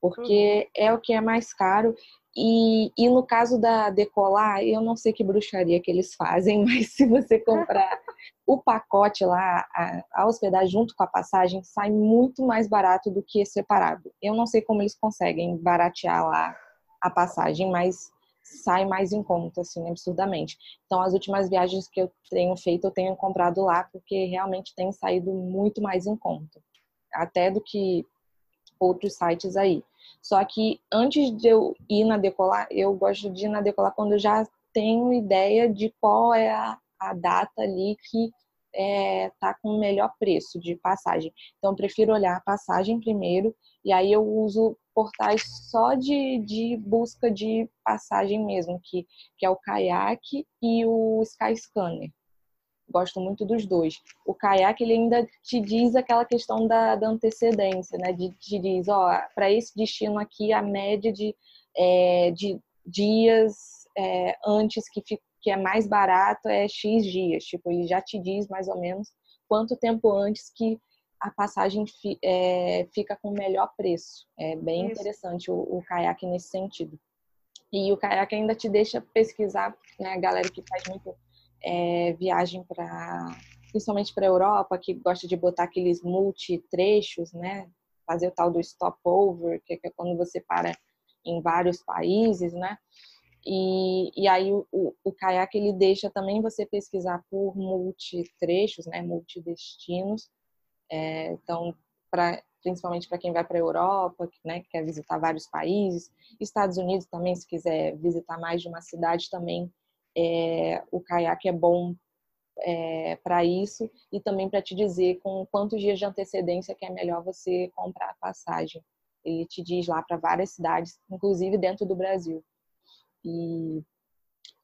porque uhum. é o que é mais caro e, e no caso da Decolar, eu não sei que bruxaria que eles fazem, mas se você comprar o pacote lá, a, a hospedagem junto com a passagem, sai muito mais barato do que separado. Eu não sei como eles conseguem baratear lá a passagem, mas sai mais em conta, assim, absurdamente. Então, as últimas viagens que eu tenho feito, eu tenho comprado lá, porque realmente tem saído muito mais em conta. Até do que outros sites aí. Só que antes de eu ir na Decolar, eu gosto de ir na Decolar quando eu já tenho ideia de qual é a, a data ali que é, tá com o melhor preço de passagem. Então, eu prefiro olhar a passagem primeiro e aí eu uso portais só de, de busca de passagem mesmo, que, que é o Kayak e o Skyscanner. Gosto muito dos dois. O caiaque ele ainda te diz aquela questão da, da antecedência, né? De, te diz, ó, para esse destino aqui a média de, é, de dias é, antes que, que é mais barato é X dias. Tipo, ele já te diz mais ou menos quanto tempo antes que a passagem fi, é, fica com o melhor preço. É bem Isso. interessante o, o caiaque nesse sentido. E o caiaque ainda te deixa pesquisar, né? A galera que faz muito é, viagem para principalmente para a Europa, que gosta de botar aqueles multi-trechos, né? Fazer o tal do stopover, que é quando você para em vários países, né? E, e aí o, o, o caiaque ele deixa também você pesquisar por multi-trechos, né? Multidestinos. É, então, pra, principalmente para quem vai para a Europa, né? Que quer visitar vários países. Estados Unidos também, se quiser visitar mais de uma cidade, também é, o caiaque é bom é, para isso e também para te dizer com quantos dias de antecedência que é melhor você comprar a passagem. Ele te diz lá para várias cidades, inclusive dentro do Brasil. E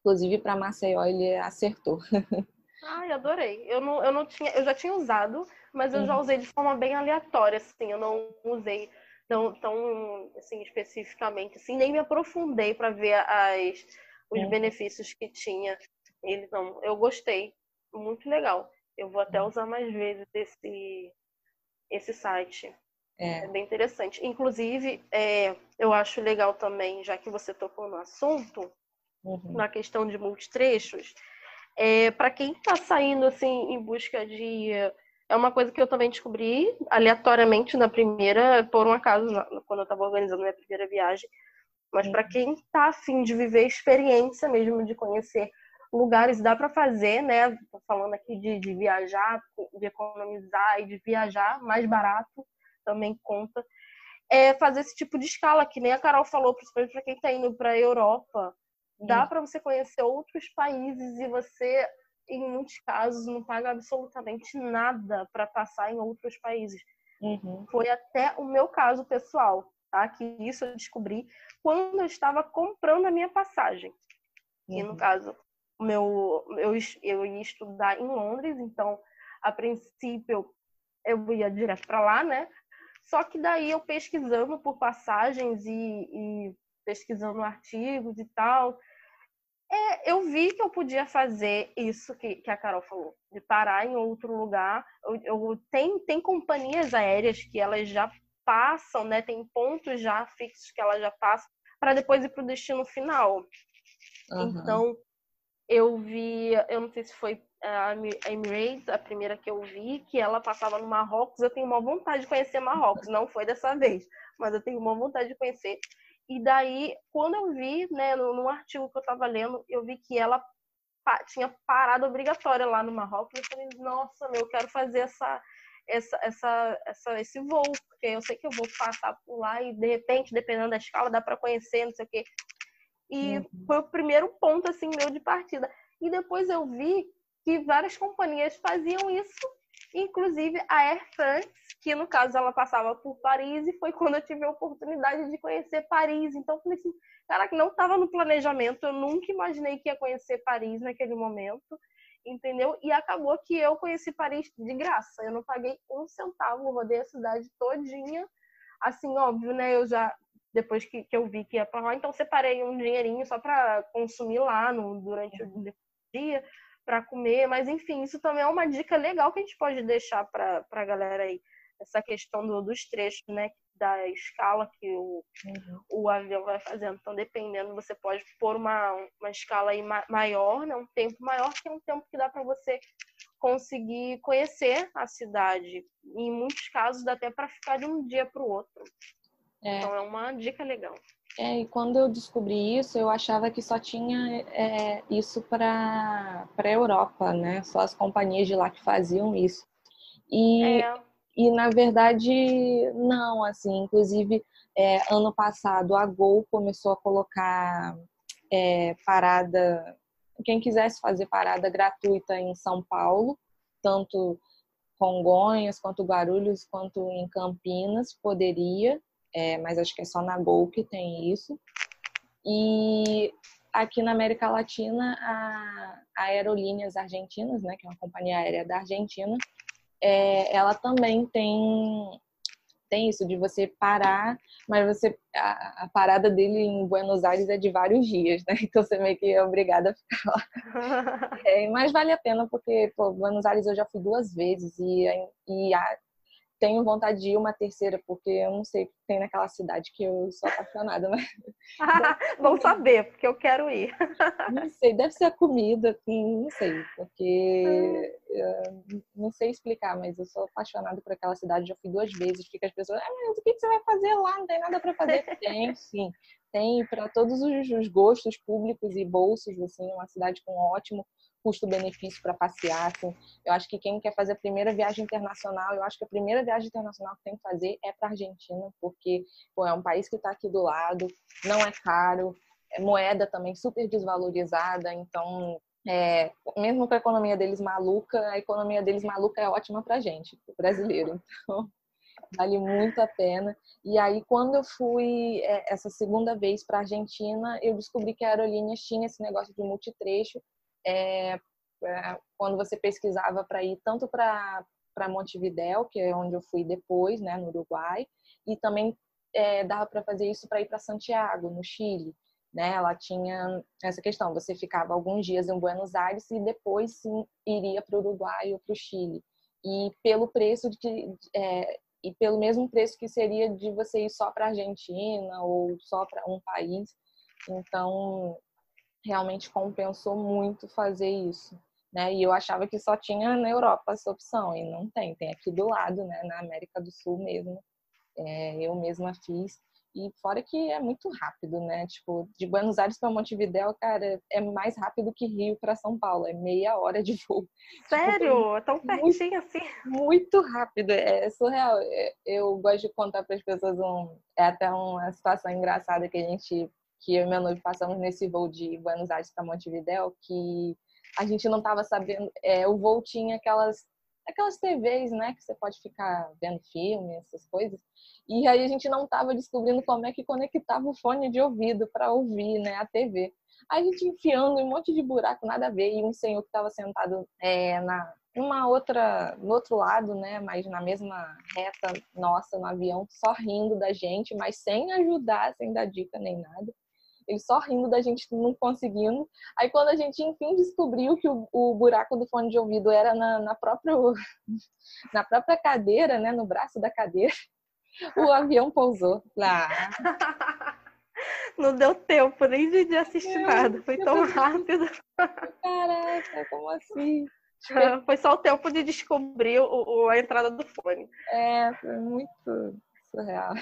inclusive para Maceió ele acertou.
Ai, adorei. Eu não, eu não tinha, eu já tinha usado, mas eu uhum. já usei de forma bem aleatória, assim, eu não usei tão, tão assim, especificamente, assim, nem me aprofundei para ver as os benefícios que tinha. Então, eu gostei. Muito legal. Eu vou até usar mais vezes esse, esse site. É. é bem interessante. Inclusive, é, eu acho legal também, já que você tocou no assunto, uhum. na questão de multitrechos, é, para quem está saindo assim em busca de. É uma coisa que eu também descobri aleatoriamente na primeira, por um acaso, quando eu estava organizando minha primeira viagem. Mas para quem está afim de viver experiência mesmo, de conhecer lugares, dá para fazer, né? Tô falando aqui de, de viajar, de economizar e de viajar mais barato, também conta. É fazer esse tipo de escala, que nem a Carol falou, principalmente para quem está indo para a Europa. Dá para você conhecer outros países e você, em muitos casos, não paga absolutamente nada para passar em outros países. Uhum. Foi até o meu caso pessoal tá? Que isso eu descobri quando eu estava comprando a minha passagem. Uhum. E no caso, o meu, eu, eu ia estudar em Londres, então, a princípio, eu ia direto para lá, né? Só que daí eu pesquisando por passagens e, e pesquisando artigos e tal, é, eu vi que eu podia fazer isso que, que, a Carol falou, de parar em outro lugar. Eu, eu, tem, tem companhias aéreas que elas já passam, né? Tem pontos já fixos que ela já passa para depois ir para o destino final. Uhum. Então, eu vi, eu não sei se foi a Emirates, a primeira que eu vi, que ela passava no Marrocos. Eu tenho uma vontade de conhecer Marrocos, não foi dessa vez, mas eu tenho uma vontade de conhecer. E daí, quando eu vi, né, no artigo que eu estava lendo, eu vi que ela tinha parada obrigatória lá no Marrocos. Eu falei, nossa, meu, eu quero fazer essa, essa, essa, essa, esse voo, porque eu sei que eu vou passar por lá e de repente, dependendo da escala, dá para conhecer, não sei o quê. E uhum. foi o primeiro ponto assim meu de partida. E depois eu vi que várias companhias faziam isso, inclusive a Air France, que no caso ela passava por Paris e foi quando eu tive a oportunidade de conhecer Paris. Então eu falei assim, cara, que não estava no planejamento, eu nunca imaginei que ia conhecer Paris naquele momento entendeu? E acabou que eu conheci Paris de graça. Eu não paguei um centavo, rodei a cidade todinha. Assim, óbvio, né? Eu já depois que, que eu vi que ia para lá, então separei um dinheirinho só para consumir lá no, durante o dia para comer, mas enfim, isso também é uma dica legal que a gente pode deixar para a galera aí, essa questão do, dos trechos, né? da escala que o, uhum. o avião vai fazendo. Então, dependendo, você pode pôr uma, uma escala aí maior, né? um tempo maior, que é um tempo que dá para você conseguir conhecer a cidade. E, em muitos casos, dá até para ficar de um dia para o outro. É. Então, é uma dica legal.
É, e quando eu descobri isso, eu achava que só tinha é, isso para a Europa, né? Só as companhias de lá que faziam isso. E é. E na verdade, não, assim, inclusive é, ano passado a Gol começou a colocar é, parada, quem quisesse fazer parada gratuita em São Paulo, tanto Congonhas, quanto Guarulhos, quanto em Campinas, poderia, é, mas acho que é só na Gol que tem isso. E aqui na América Latina, a, a Aerolíneas Argentinas, né, que é uma companhia aérea da Argentina, é, ela também tem tem isso de você parar, mas você a, a, parada dele em Buenos Aires é de vários dias, né? Então você meio que é obrigada a ficar lá. É, mas vale a pena porque pô, Buenos Aires eu já fui duas vezes e, e a, tenho vontade de ir uma terceira, porque eu não sei o que tem naquela cidade que eu sou apaixonada. Mas...
Vamos saber, porque eu quero ir.
não sei, deve ser a comida, assim, não sei, porque não sei explicar, mas eu sou apaixonada por aquela cidade, já fui duas vezes, fica as pessoas, ah, mas o que você vai fazer lá? Não tem nada para fazer. Tem, sim. Tem para todos os gostos públicos e bolsos, assim, uma cidade com ótimo custo-benefício para passear. Assim. Eu acho que quem quer fazer a primeira viagem internacional, eu acho que a primeira viagem internacional que tem que fazer é para a Argentina, porque pô, é um país que está aqui do lado, não é caro, é moeda também super desvalorizada, então é, mesmo com a economia deles maluca, a economia deles maluca é ótima para gente, brasileiro. Então vale muito a pena. E aí, quando eu fui é, essa segunda vez para a Argentina, eu descobri que a Aerolíneas tinha esse negócio de multitrecho é, é, quando você pesquisava para ir tanto para Montevidéu, que é onde eu fui depois, né, no Uruguai, e também é, dava para fazer isso para ir para Santiago, no Chile. Né? Ela tinha essa questão, você ficava alguns dias em Buenos Aires e depois sim iria para o Uruguai ou para o Chile. E pelo preço de é, e pelo mesmo preço que seria de você ir só para Argentina ou só para um país. Então, realmente compensou muito fazer isso. Né? E eu achava que só tinha na Europa essa opção, e não tem, tem aqui do lado, né? na América do Sul mesmo. É, eu mesma fiz. E fora que é muito rápido, né? Tipo, de Buenos Aires para Montevidéu, cara, é mais rápido que Rio para São Paulo, é meia hora de voo.
Tipo, Sério? É tão pertinho assim?
Muito rápido, é surreal. É, eu gosto de contar para as pessoas um, é até uma situação engraçada que a gente que eu e meu noivo passamos nesse voo de Buenos Aires para Montevidéu, que a gente não estava sabendo, é, o voo tinha aquelas aquelas TVs, né, que você pode ficar vendo filme, essas coisas. E aí a gente não estava descobrindo como é que conectava o fone de ouvido para ouvir, né, a TV. Aí a gente enfiando um monte de buraco, nada a ver, e um senhor que estava sentado é, na uma outra no outro lado, né, mas na mesma reta nossa no avião, só rindo da gente, mas sem ajudar, sem dar dica nem nada ele só rindo da gente não conseguindo. Aí quando a gente enfim descobriu que o, o buraco do fone de ouvido era na, na, própria, na própria cadeira, né, no braço da cadeira, o avião pousou lá.
Não deu tempo nem de, assistir Meu, nada, foi tão rápido.
Caraca, como assim?
Foi só o tempo de descobrir o, o, a entrada do fone.
É, foi muito surreal.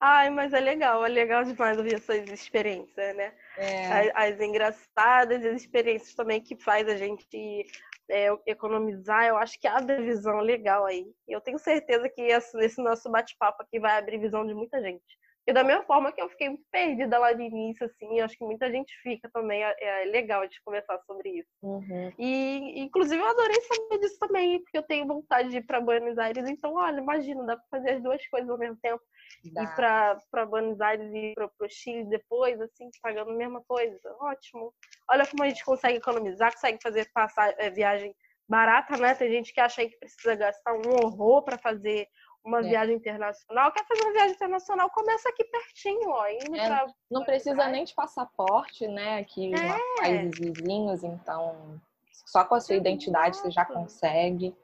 Ai, mas é legal, é legal demais ouvir essas experiências, né? É. As, as, engraçadas as experiências também que faz a gente é, economizar, eu acho que abre visão legal aí. Eu tenho certeza que esse nosso bate-papo aqui vai abrir visão de muita gente. E da mesma forma que eu fiquei perdida lá de início, assim, acho que muita gente fica também. É, é legal de conversar sobre isso.
Uhum.
E, inclusive, eu adorei saber disso também, porque eu tenho vontade de ir para Buenos Aires. Então, olha, imagina, dá para fazer as duas coisas ao mesmo tempo. Dá. Ir para Buenos Aires e ir para o Chile depois, assim, pagando a mesma coisa. Ótimo. Olha como a gente consegue economizar, consegue fazer passar é, viagem barata, né? Tem gente que acha que precisa gastar um horror para fazer uma é. viagem internacional, quer fazer uma viagem internacional, começa aqui pertinho, ó. Indo é,
pra, não precisa nem de passaporte, né? Aqui é. países vizinhos, então só com a sua identidade você já consegue.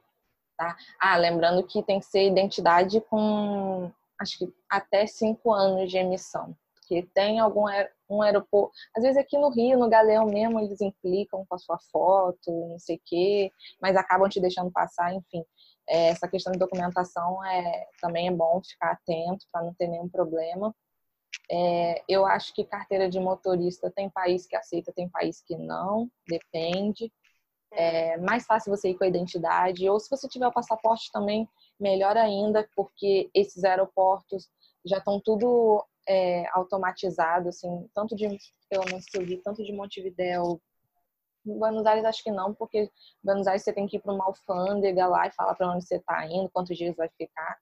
Tá? Ah, lembrando que tem que ser identidade com acho que até cinco anos de emissão. Porque tem algum um aeroporto. Às vezes aqui no Rio, no Galeão mesmo, eles implicam com a sua foto, não sei o quê, mas acabam te deixando passar, enfim. É, essa questão de documentação é, também é bom ficar atento para não ter nenhum problema. É, eu acho que carteira de motorista tem país que aceita, tem país que não, depende. É mais fácil você ir com a identidade, ou se você tiver o passaporte também, melhor ainda, porque esses aeroportos já estão tudo é, automatizado, assim, tanto de, pelo menos que eu vi, tanto de Montevidéu, Buenos Aires acho que não, porque Buenos Aires você tem que ir para uma alfândega lá e falar para onde você está indo, quantos dias vai ficar.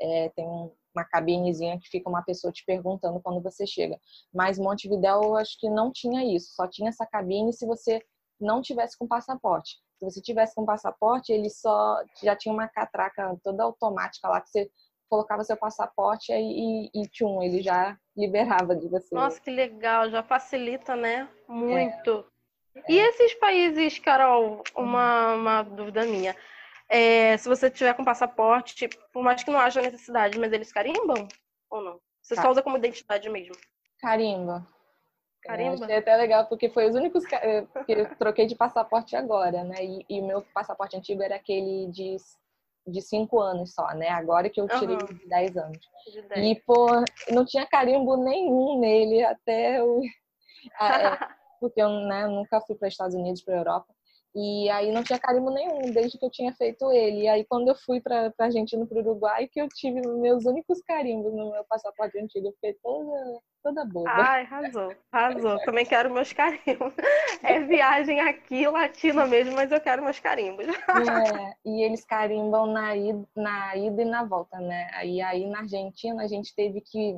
É, tem uma cabinezinha que fica uma pessoa te perguntando quando você chega. Mas Montevidéu eu acho que não tinha isso, só tinha essa cabine se você não tivesse com passaporte. Se você tivesse com passaporte, ele só já tinha uma catraca toda automática lá que você colocava seu passaporte e, e, e tchum, ele já liberava de você.
Nossa, que legal, já facilita, né? Muito. É. E esses países, Carol, uma, uma dúvida minha. É, se você tiver com passaporte, por mais que não haja necessidade, mas eles carimbam ou não? Você só usa como identidade mesmo?
Carimba. É até legal, porque foi os únicos que eu troquei de passaporte agora, né? E o meu passaporte antigo era aquele de, de cinco anos só, né? Agora que eu tirei uhum. de 10 anos. De 10. E, pô, não tinha carimbo nenhum nele até o. É, porque eu né, nunca fui para Estados Unidos, para Europa. E aí não tinha carimbo nenhum desde que eu tinha feito ele. E aí quando eu fui para a Argentina, para o Uruguai, que eu tive meus únicos carimbos no meu passaporte antigo, eu fiquei toda, toda boba.
Ai, arrasou, arrasou. Também quero meus carimbos. É viagem aqui, latina mesmo, mas eu quero meus carimbos.
É, e eles carimbam na ida, na ida e na volta, né? Aí, aí na Argentina a gente teve que.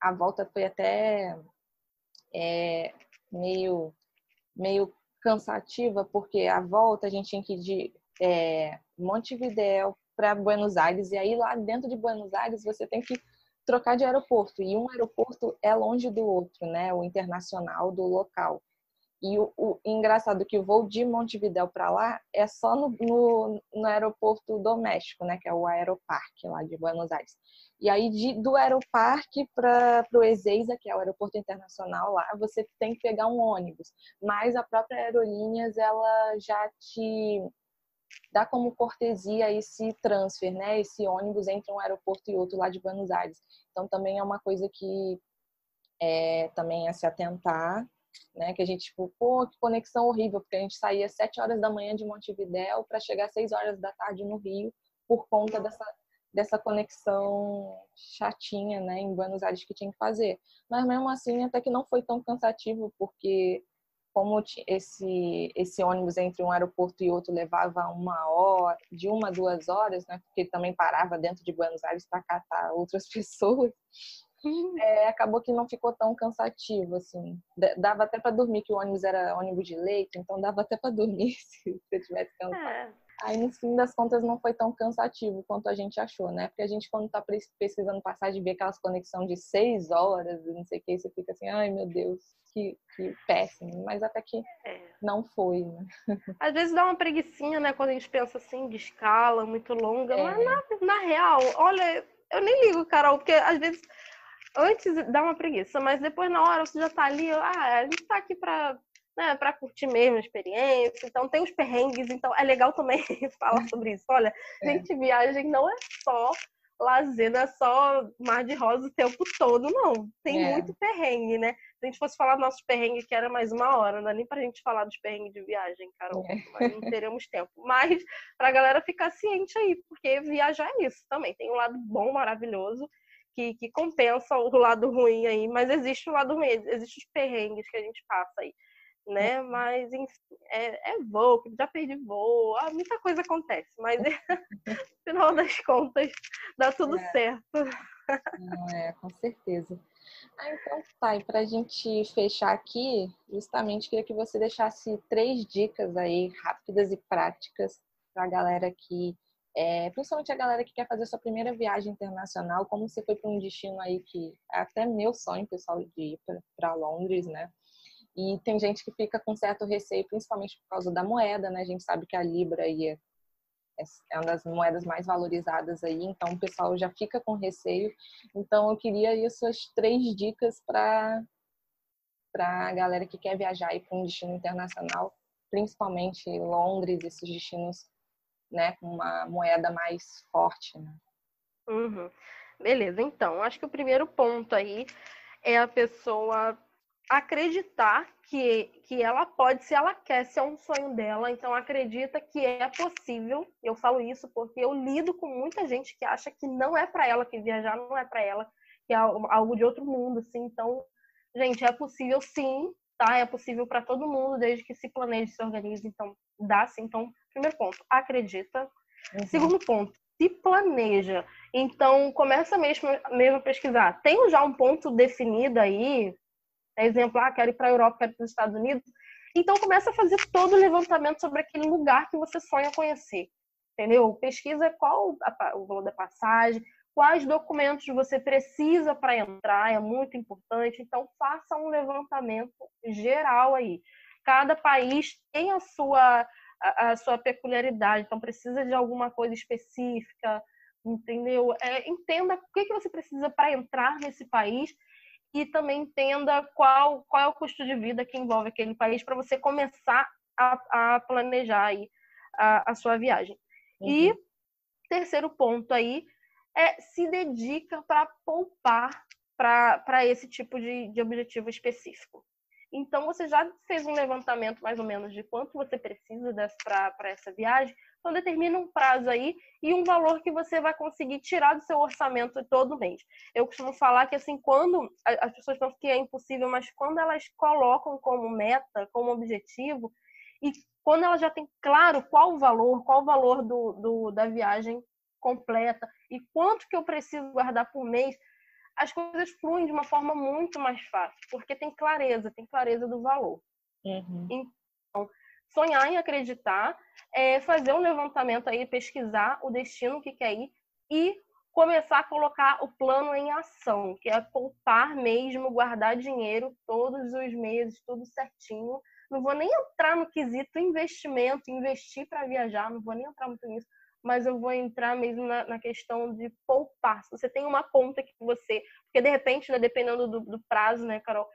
A volta foi até. É, meio, meio cansativa, porque a volta a gente tinha que ir de é, Montevideo para Buenos Aires, e aí lá dentro de Buenos Aires você tem que trocar de aeroporto, e um aeroporto é longe do outro, né? O internacional do local. E o, o engraçado é que o voo de Montevideo para lá é só no, no, no, aeroporto doméstico, né? Que é o Aeroparque lá de Buenos Aires. E aí, de, do aeroparque para o Ezeiza, que é o aeroporto internacional lá, você tem que pegar um ônibus. Mas a própria Aerolíneas, ela já te dá como cortesia esse transfer, né? Esse ônibus entre um aeroporto e outro lá de Buenos Aires. Então, também é uma coisa que é, também é se atentar, né? Que a gente, tipo, pô, que conexão horrível, porque a gente saía às 7 horas da manhã de Montevidéu para chegar às 6 horas da tarde no Rio, por conta dessa dessa conexão chatinha, né, em Buenos Aires que tinha que fazer. Mas mesmo assim, até que não foi tão cansativo, porque como esse esse ônibus entre um aeroporto e outro levava uma hora, de uma a duas horas, né, porque também parava dentro de Buenos Aires para catar outras pessoas. É, acabou que não ficou tão cansativo assim. Dava até para dormir, que o ônibus era ônibus de leite, então dava até para dormir se você tivesse cansado. É. Aí, no fim das contas, não foi tão cansativo quanto a gente achou, né? Porque a gente, quando tá pesquisando passagem, vê aquelas conexões de seis horas, não sei o que, você fica assim, ai meu Deus, que, que péssimo. Mas até que é. não foi, né?
Às vezes dá uma preguiçinha, né? Quando a gente pensa assim, de escala muito longa. É. Mas na, na real, olha, eu nem ligo, Carol, porque às vezes antes dá uma preguiça, mas depois na hora você já tá ali, ah, a gente tá aqui pra né, para curtir mesmo a experiência. Então tem os perrengues, então é legal também falar sobre isso. Olha, é. gente, viagem não é só lazer, não é só mar de rosa o tempo todo, não. Tem é. muito perrengue, né? Se a gente fosse falar do nosso perrengue, que era mais uma hora, não dá nem pra gente falar dos perrengues de viagem, Carol. É. Mas não teremos tempo. Mas pra galera ficar ciente aí, porque viajar é isso também. Tem um lado bom, maravilhoso, que, que compensa o lado ruim aí, mas existe o lado ruim, existem os perrengues que a gente passa aí né? Uhum. Mas enfim, é, é voo, já perdi voo, ah, muita coisa acontece, mas no final das contas dá tudo é. certo.
Não, é, com certeza. Ah, então tá, e pra gente fechar aqui, justamente queria que você deixasse três dicas aí rápidas e práticas para a galera que, é, principalmente a galera que quer fazer sua primeira viagem internacional, como você foi para um destino aí que é até meu sonho, pessoal, de ir para Londres, né? E tem gente que fica com certo receio, principalmente por causa da moeda, né? A gente sabe que a Libra aí é, é uma das moedas mais valorizadas aí, então o pessoal já fica com receio. Então eu queria aí as suas três dicas para para a galera que quer viajar para um destino internacional, principalmente Londres, esses destinos, né, com uma moeda mais forte, né?
Uhum. Beleza, então, acho que o primeiro ponto aí é a pessoa acreditar que, que ela pode, se ela quer, se é um sonho dela, então acredita que é possível. Eu falo isso porque eu lido com muita gente que acha que não é para ela, que viajar não é para ela, que é algo de outro mundo, assim. Então, gente, é possível sim, tá? É possível para todo mundo, desde que se planeje, se organize. Então, dá sim. Então, primeiro ponto, acredita. Uhum. Segundo ponto, se planeja. Então, começa mesmo, mesmo a pesquisar. Tem já um ponto definido aí, exemplo, ah, quero ir para a Europa, quero ir para os Estados Unidos. Então começa a fazer todo o levantamento sobre aquele lugar que você sonha conhecer. Entendeu? Pesquisa qual o valor da passagem, quais documentos você precisa para entrar, é muito importante. Então faça um levantamento geral aí. Cada país tem a sua a, a sua peculiaridade, então precisa de alguma coisa específica, entendeu? É, entenda o que, que você precisa para entrar nesse país e também entenda qual, qual é o custo de vida que envolve aquele país para você começar a, a planejar aí a, a, sua viagem. Uhum. E terceiro ponto aí é se dedica para poupar para esse tipo de, de objetivo específico. Então, você já fez um levantamento mais ou menos de quanto você precisa para essa viagem, então, determina um prazo aí e um valor que você vai conseguir tirar do seu orçamento todo mês. Eu costumo falar que, assim, quando as pessoas pensam que é impossível, mas quando elas colocam como meta, como objetivo, e quando ela já tem claro qual o valor, qual o valor do, do, da viagem completa e quanto que eu preciso guardar por mês, as coisas fluem de uma forma muito mais fácil, porque tem clareza, tem clareza do valor. Uhum. Então, sonhar em acreditar, é, fazer um levantamento aí, pesquisar o destino que quer ir e começar a colocar o plano em ação, que é poupar mesmo, guardar dinheiro todos os meses, tudo certinho. Não vou nem entrar no quesito investimento, investir para viajar, não vou nem entrar muito nisso, mas eu vou entrar mesmo na, na, questão de poupar. Se você tem uma conta que você. Porque de repente, né, dependendo do, do prazo, né, Carol?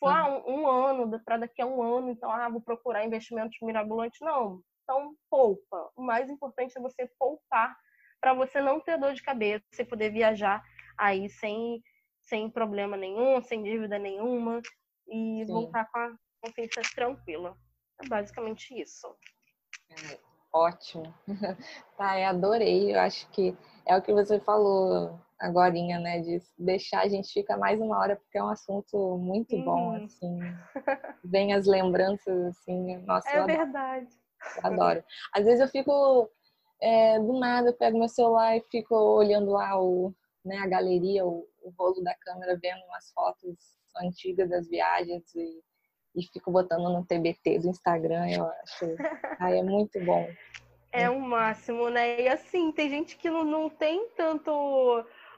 for ah, um, um ano, para daqui a um ano, então, ah, vou procurar investimentos mirabolantes. Não. Então, poupa. O mais importante é você poupar para você não ter dor de cabeça, você poder viajar aí sem, sem problema nenhum, sem dívida nenhuma e Sim. voltar com a consciência tranquila. É basicamente isso.
É, ótimo. tá, eu adorei. Eu acho que é o que você falou agora, né? De deixar a gente ficar mais uma hora, porque é um assunto muito bom, assim. Vem as lembranças, assim. Nossa,
é verdade.
Eu adoro. Às vezes eu fico é, do nada, eu pego meu celular e fico olhando lá o, né, a galeria, o, o rolo da câmera, vendo umas fotos antigas das viagens e, e fico botando no TBT do Instagram. Eu acho. Ai, é muito bom.
É o máximo, né? E assim, tem gente que não, não tem tanto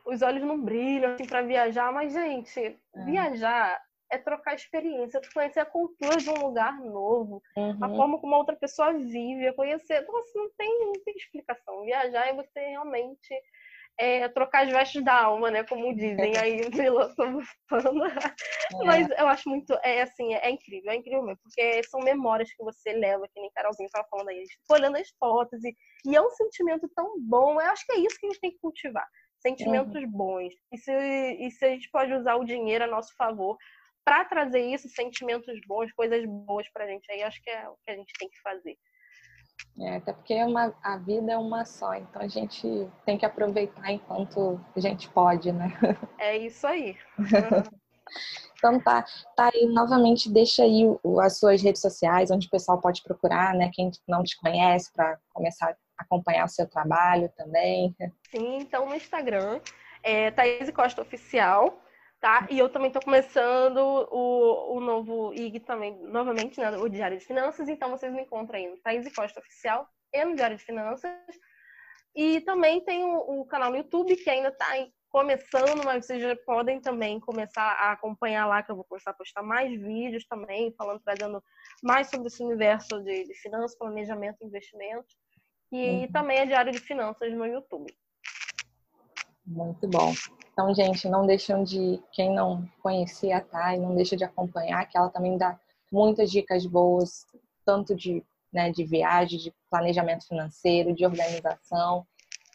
os olhos não brilham assim para viajar, mas gente, é. viajar é trocar experiência, é conhecer a cultura de um lugar novo, uhum. a forma como a outra pessoa vive, é conhecer. Nossa, não tem, não tem explicação. Viajar é você realmente é, trocar as vestes da alma, né? Como dizem aí filósofos. É. Mas eu acho muito, é assim, é, é, incrível, é incrível mesmo, porque são memórias que você leva, que nem Carolzinha estava falando aí, olhando as fotos, e, e é um sentimento tão bom. Eu acho que é isso que a gente tem que cultivar sentimentos uhum. bons. E se, e se a gente pode usar o dinheiro a nosso favor para trazer isso, sentimentos bons, coisas boas para a gente aí, acho que é o que a gente tem que fazer.
É, até porque é uma, a vida é uma só, então a gente tem que aproveitar enquanto a gente pode, né?
É isso aí.
então tá, tá aí novamente deixa aí as suas redes sociais onde o pessoal pode procurar, né? Quem não te conhece para começar a acompanhar o seu trabalho também.
Sim, então no Instagram é Thaís Costa Oficial tá? E eu também estou começando o, o novo IG também, novamente, né? O Diário de Finanças, então vocês me encontram aí no Thaís Costa Oficial e no Diário de Finanças. E também tem o, o canal no YouTube, que ainda está começando, mas vocês já podem também começar a acompanhar lá, que eu vou começar a postar mais vídeos também, falando, trazendo mais sobre esse universo de, de finanças, planejamento e investimentos. E uhum. também é Diário de Finanças no YouTube.
Muito bom. Então, gente, não deixam de, quem não conhecia a Thay, não deixa de acompanhar, que ela também dá muitas dicas boas, tanto de, né, de viagem, de planejamento financeiro, de organização.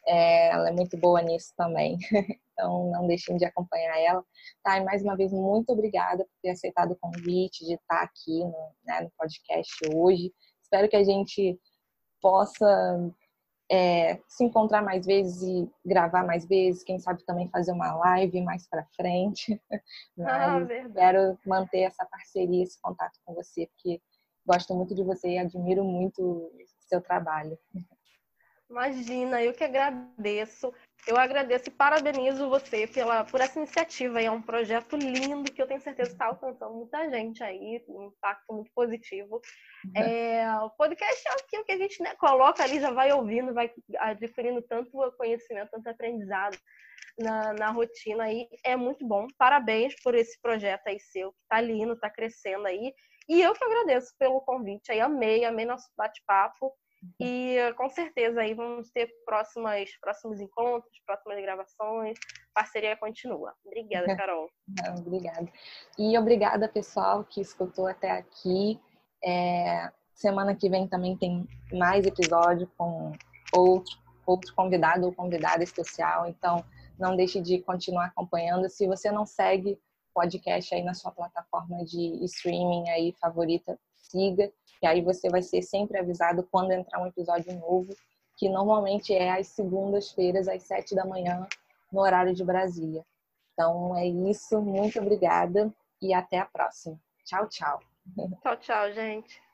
É, ela é muito boa nisso também. Então, não deixem de acompanhar ela. Thay, mais uma vez, muito obrigada por ter aceitado o convite de estar aqui no, né, no podcast hoje. Espero que a gente possa é, se encontrar mais vezes e gravar mais vezes, quem sabe também fazer uma live mais para frente.
Ah,
quero manter essa parceria, esse contato com você, porque gosto muito de você e admiro muito seu trabalho.
Imagina, eu que agradeço. Eu agradeço e parabenizo você pela, por essa iniciativa. É um projeto lindo que eu tenho certeza está alcançando muita gente aí, um impacto muito positivo. Uhum. É, o podcast é aquilo que a gente né, coloca ali, já vai ouvindo, vai adquirindo tanto conhecimento, tanto aprendizado na, na rotina aí. É muito bom. Parabéns por esse projeto aí seu, que está lindo, está crescendo aí. E eu que agradeço pelo convite aí, amei, amei nosso bate-papo. E com certeza aí vamos ter próximas, próximos encontros, próximas gravações. Parceria continua. Obrigada, Carol.
obrigada. E obrigada, pessoal, que escutou até aqui. É, semana que vem também tem mais episódio com outro, outro convidado ou convidada especial. Então, não deixe de continuar acompanhando. Se você não segue o podcast aí na sua plataforma de streaming aí favorita, siga e aí você vai ser sempre avisado quando entrar um episódio novo, que normalmente é às segundas-feiras, às sete da manhã, no horário de Brasília. Então é isso, muito obrigada e até a próxima. Tchau, tchau.
Tchau, tchau, gente.